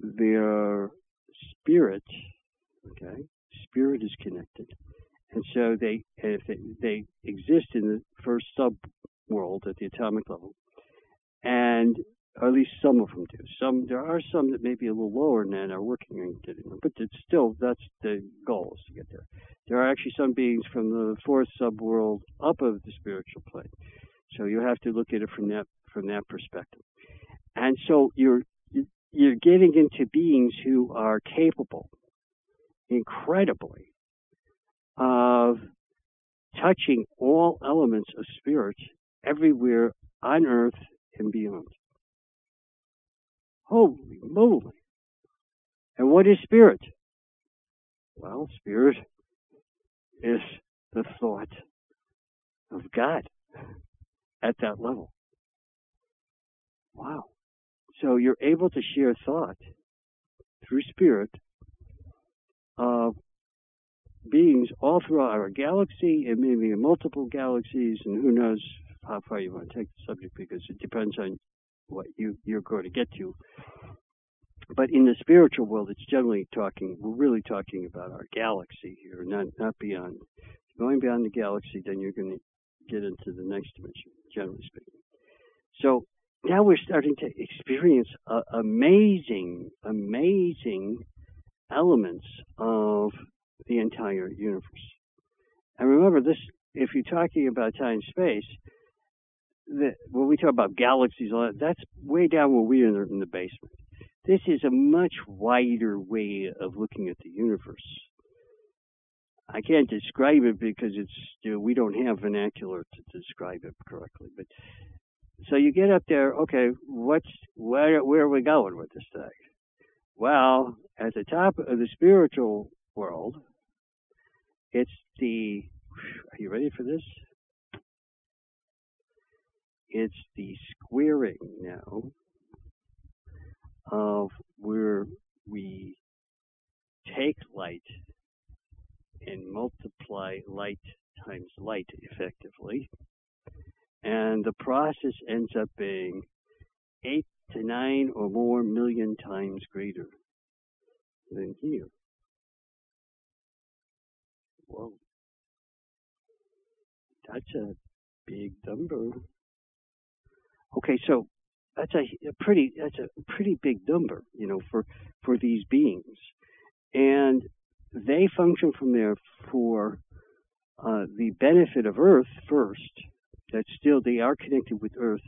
their spirit. Okay, spirit is connected, and so they if they, they exist in the first sub world at the atomic level, and or at least some of them do. Some there are some that may be a little lower than that are working on getting them, but it's still that's the goal is to get there. There are actually some beings from the fourth subworld up of the spiritual plane, so you have to look at it from that from that perspective. And so you're you're getting into beings who are capable, incredibly, of touching all elements of spirit everywhere on earth and beyond. Holy moly. And what is spirit? Well, spirit is the thought of God at that level. Wow. So you're able to share thought through spirit beings all throughout our galaxy and maybe in multiple galaxies and who knows how far you want to take the subject because it depends on what you, you're going to get to. But in the spiritual world, it's generally talking, we're really talking about our galaxy here, not, not beyond. Going beyond the galaxy, then you're going to get into the next dimension, generally speaking. So now we're starting to experience amazing, amazing elements of the entire universe. And remember, this, if you're talking about time and space, the, when we talk about galaxies, that's way down where we are in the basement. This is a much wider way of looking at the universe. I can't describe it because it's you know, we don't have vernacular to describe it correctly. But so you get up there, okay, what's where where are we going with this thing? Well, at the top of the spiritual world, it's the are you ready for this? It's the squaring now of where we take light and multiply light times light effectively. And the process ends up being eight to nine or more million times greater than here. Whoa. That's a big number. Okay, so that's a, a pretty that's a pretty big number, you know, for for these beings, and they function from there for uh, the benefit of Earth first. That still they are connected with Earth,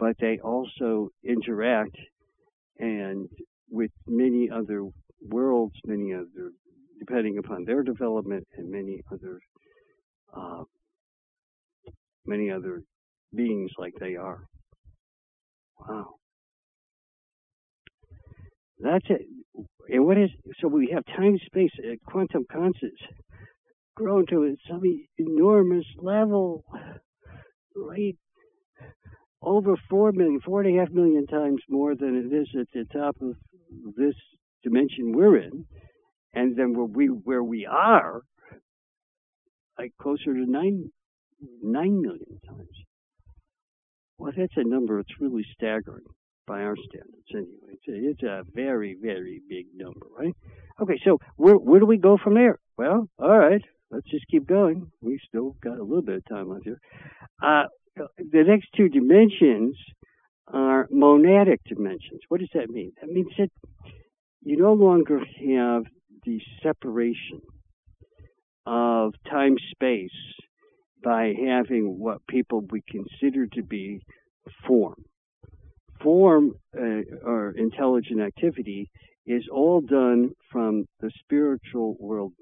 but they also interact and with many other worlds, many other depending upon their development, and many other uh, many other beings like they are. Wow. That's it. And what is so we have time space uh, quantum constants grown to some enormous level, right? Over four million, four and a half million times more than it is at the top of this dimension we're in, and then where we where we are, like closer to nine nine million times. Well, that's a number that's really staggering by our standards anyway. It's a, it's a very, very big number, right? Okay, so where, where do we go from there? Well, all right, let's just keep going. We still got a little bit of time left here. Uh, the next two dimensions are monadic dimensions. What does that mean? That means that you no longer have the separation of time space by having what people would consider to be form. Form uh, or intelligent activity is all done from the spiritual world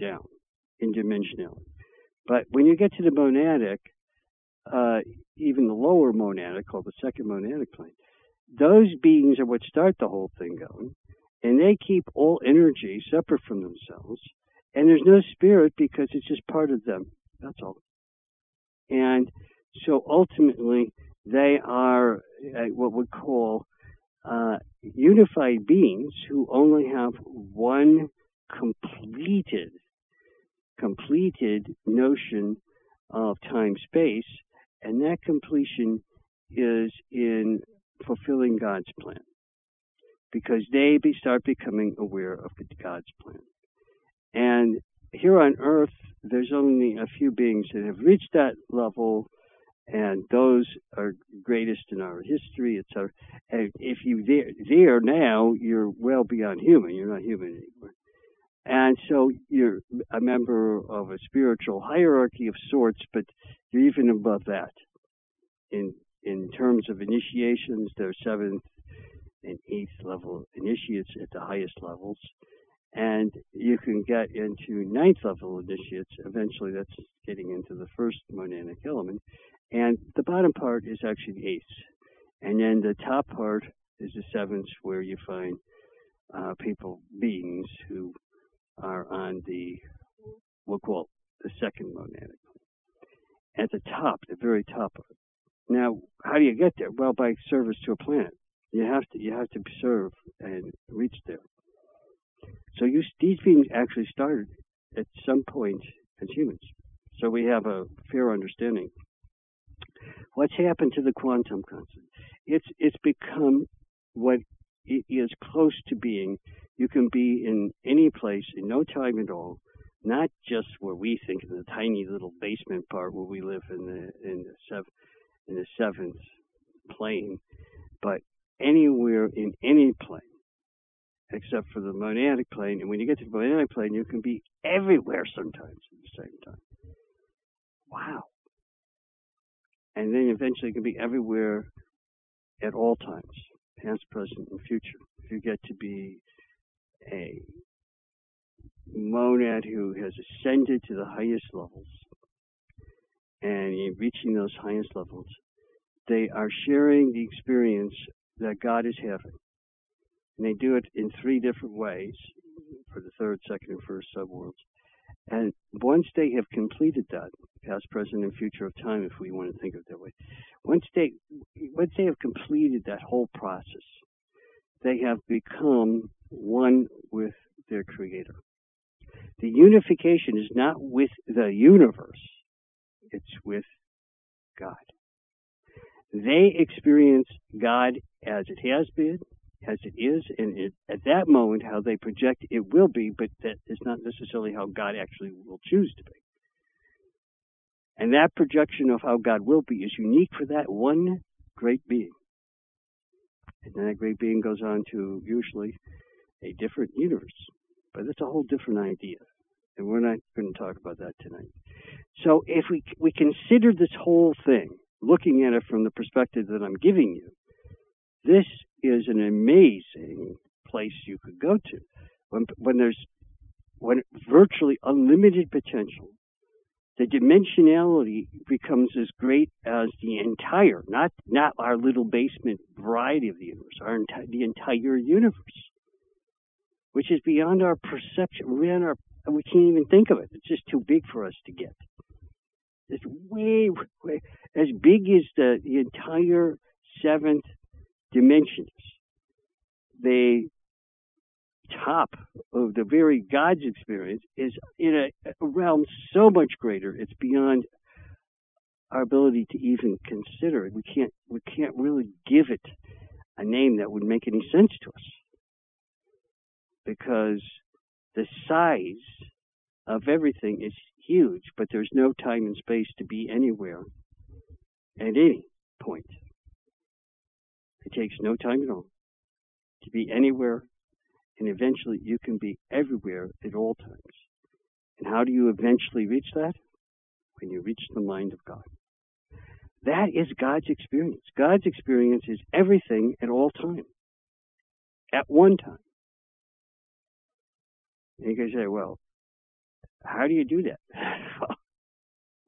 down in dimensionality. But when you get to the monadic, even the lower monadic, called the second monadic plane, those beings are what start the whole thing going, and they keep all energy separate from themselves, and there's no spirit because it's just part of them. That's all. And so ultimately, they are uh, what we call uh, unified beings who only have one completed, completed notion of time space, and that completion is in fulfilling God's plan. Because they be, start becoming aware of God's plan. And here on earth, there's only a few beings that have reached that level, and those are greatest in our history. Our, and if you there, there now, you're well beyond human. You're not human anymore. And so you're a member of a spiritual hierarchy of sorts, but you're even above that. In in terms of initiations, there are seventh and eighth level initiates at the highest levels and you can get into ninth level initiates. Eventually, that's getting into the first monadic element. And the bottom part is actually the eighth. And then the top part is the seventh, where you find uh, people, beings who are on the, we'll call it the second monadic. At the top, the very top of it. Now, how do you get there? Well, by service to a planet. You have to you have to serve and reach there. So you, these beings actually started at some point as humans. So we have a fair understanding. What's happened to the quantum constant? It's it's become what it is close to being. You can be in any place in no time at all, not just where we think in the tiny little basement part where we live in the in the seventh in the seventh plane, but anywhere in any plane except for the monadic plane. And when you get to the monadic plane, you can be everywhere sometimes at the same time. Wow. And then eventually you can be everywhere at all times, past, present, and future. If you get to be a monad who has ascended to the highest levels, and in reaching those highest levels, they are sharing the experience that God is having and they do it in three different ways for the third, second, and first subworlds. And once they have completed that, past, present, and future of time, if we want to think of it that way, once they once they have completed that whole process, they have become one with their creator. The unification is not with the universe, it's with God. They experience God as it has been, as it is, and it, at that moment, how they project it will be, but that is not necessarily how God actually will choose to be. And that projection of how God will be is unique for that one great being. And that great being goes on to usually a different universe. But that's a whole different idea. And we're not going to talk about that tonight. So if we, we consider this whole thing, looking at it from the perspective that I'm giving you, this is an amazing place you could go to. When, when there's when virtually unlimited potential, the dimensionality becomes as great as the entire, not not our little basement variety of the universe, our enti- the entire universe, which is beyond our perception, beyond our we can't even think of it. It's just too big for us to get. It's way, way as big as the, the entire seventh dimensions. The top of the very God's experience is in a, realm so much greater. It's beyond our ability to even consider it. We can't we can't really give it a name that would make any sense to us because the size of everything is huge, but there's no time and space to be anywhere at any point. It takes no time at all to be anywhere, and eventually you can be everywhere at all times. And how do you eventually reach that? When you reach the mind of God. That is God's experience. God's experience is everything at all time. At one time. And you can say, well, how do you do that? *laughs*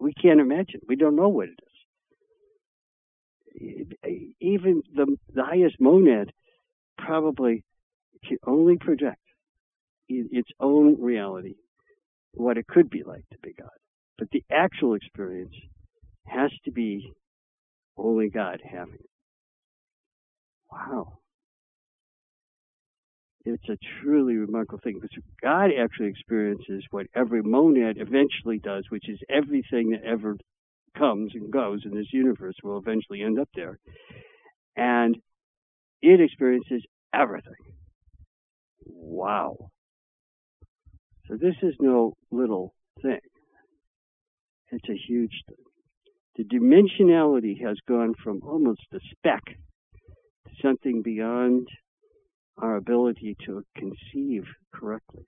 we can't imagine. We don't know what it is. Even the, the highest monad probably can only project its own reality, what it could be like to be God. But the actual experience has to be only God having it. Wow it's a truly remarkable thing because God actually experiences what every monad eventually does, which is everything that ever comes and goes in this universe will eventually end up there. And it experiences everything. Wow. So this is no little thing. It's a huge thing. The dimensionality has gone from almost a speck to something beyond our ability to conceive correctly.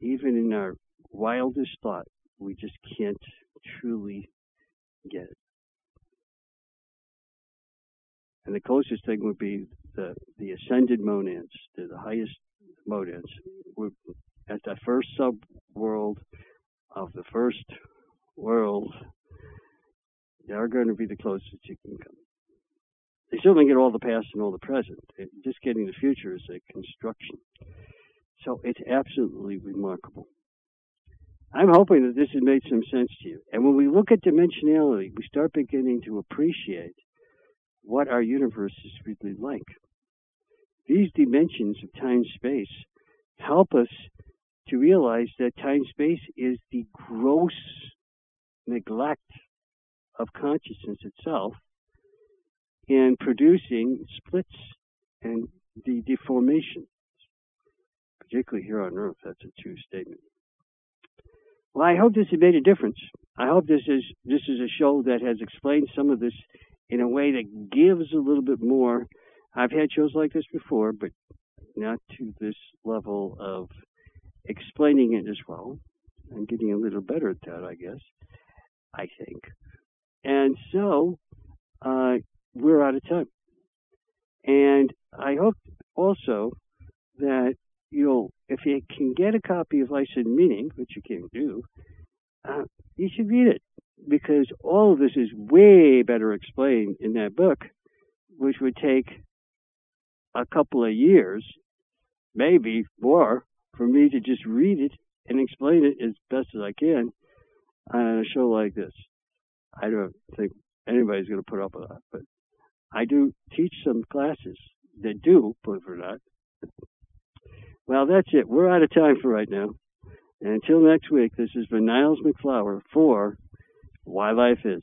Even in our wildest thought, we just can't truly get it. And the closest thing would be the, the ascended monads, the, the highest monads. We're at the first sub world of the first world. They're going to be the closest you can come they certainly get all the past and all the present. Just getting the future is a construction. So it's absolutely remarkable. I'm hoping that this has made some sense to you. And when we look at dimensionality, we start beginning to appreciate what our universe is really like. These dimensions of time space help us to realize that time space is the gross neglect of consciousness itself in producing splits and the deformation. Particularly here on Earth, that's a true statement. Well, I hope this has made a difference. I hope this is this is a show that has explained some of this in a way that gives a little bit more. I've had shows like this before, but not to this level of explaining it as well. I'm getting a little better at that, I guess. I think. And so, uh, we're out of time. And I hope also that you'll, if you can get a copy of and Meaning, which you can do, uh, you should read it because all of this is way better explained in that book, which would take a couple of years, maybe more, for me to just read it and explain it as best as I can on a show like this. I don't think anybody's going to put up with that, but I do teach some classes that do, believe it or not. Well, that's it. We're out of time for right now. And until next week, this has been Niles MacFlouer for Why Life Is.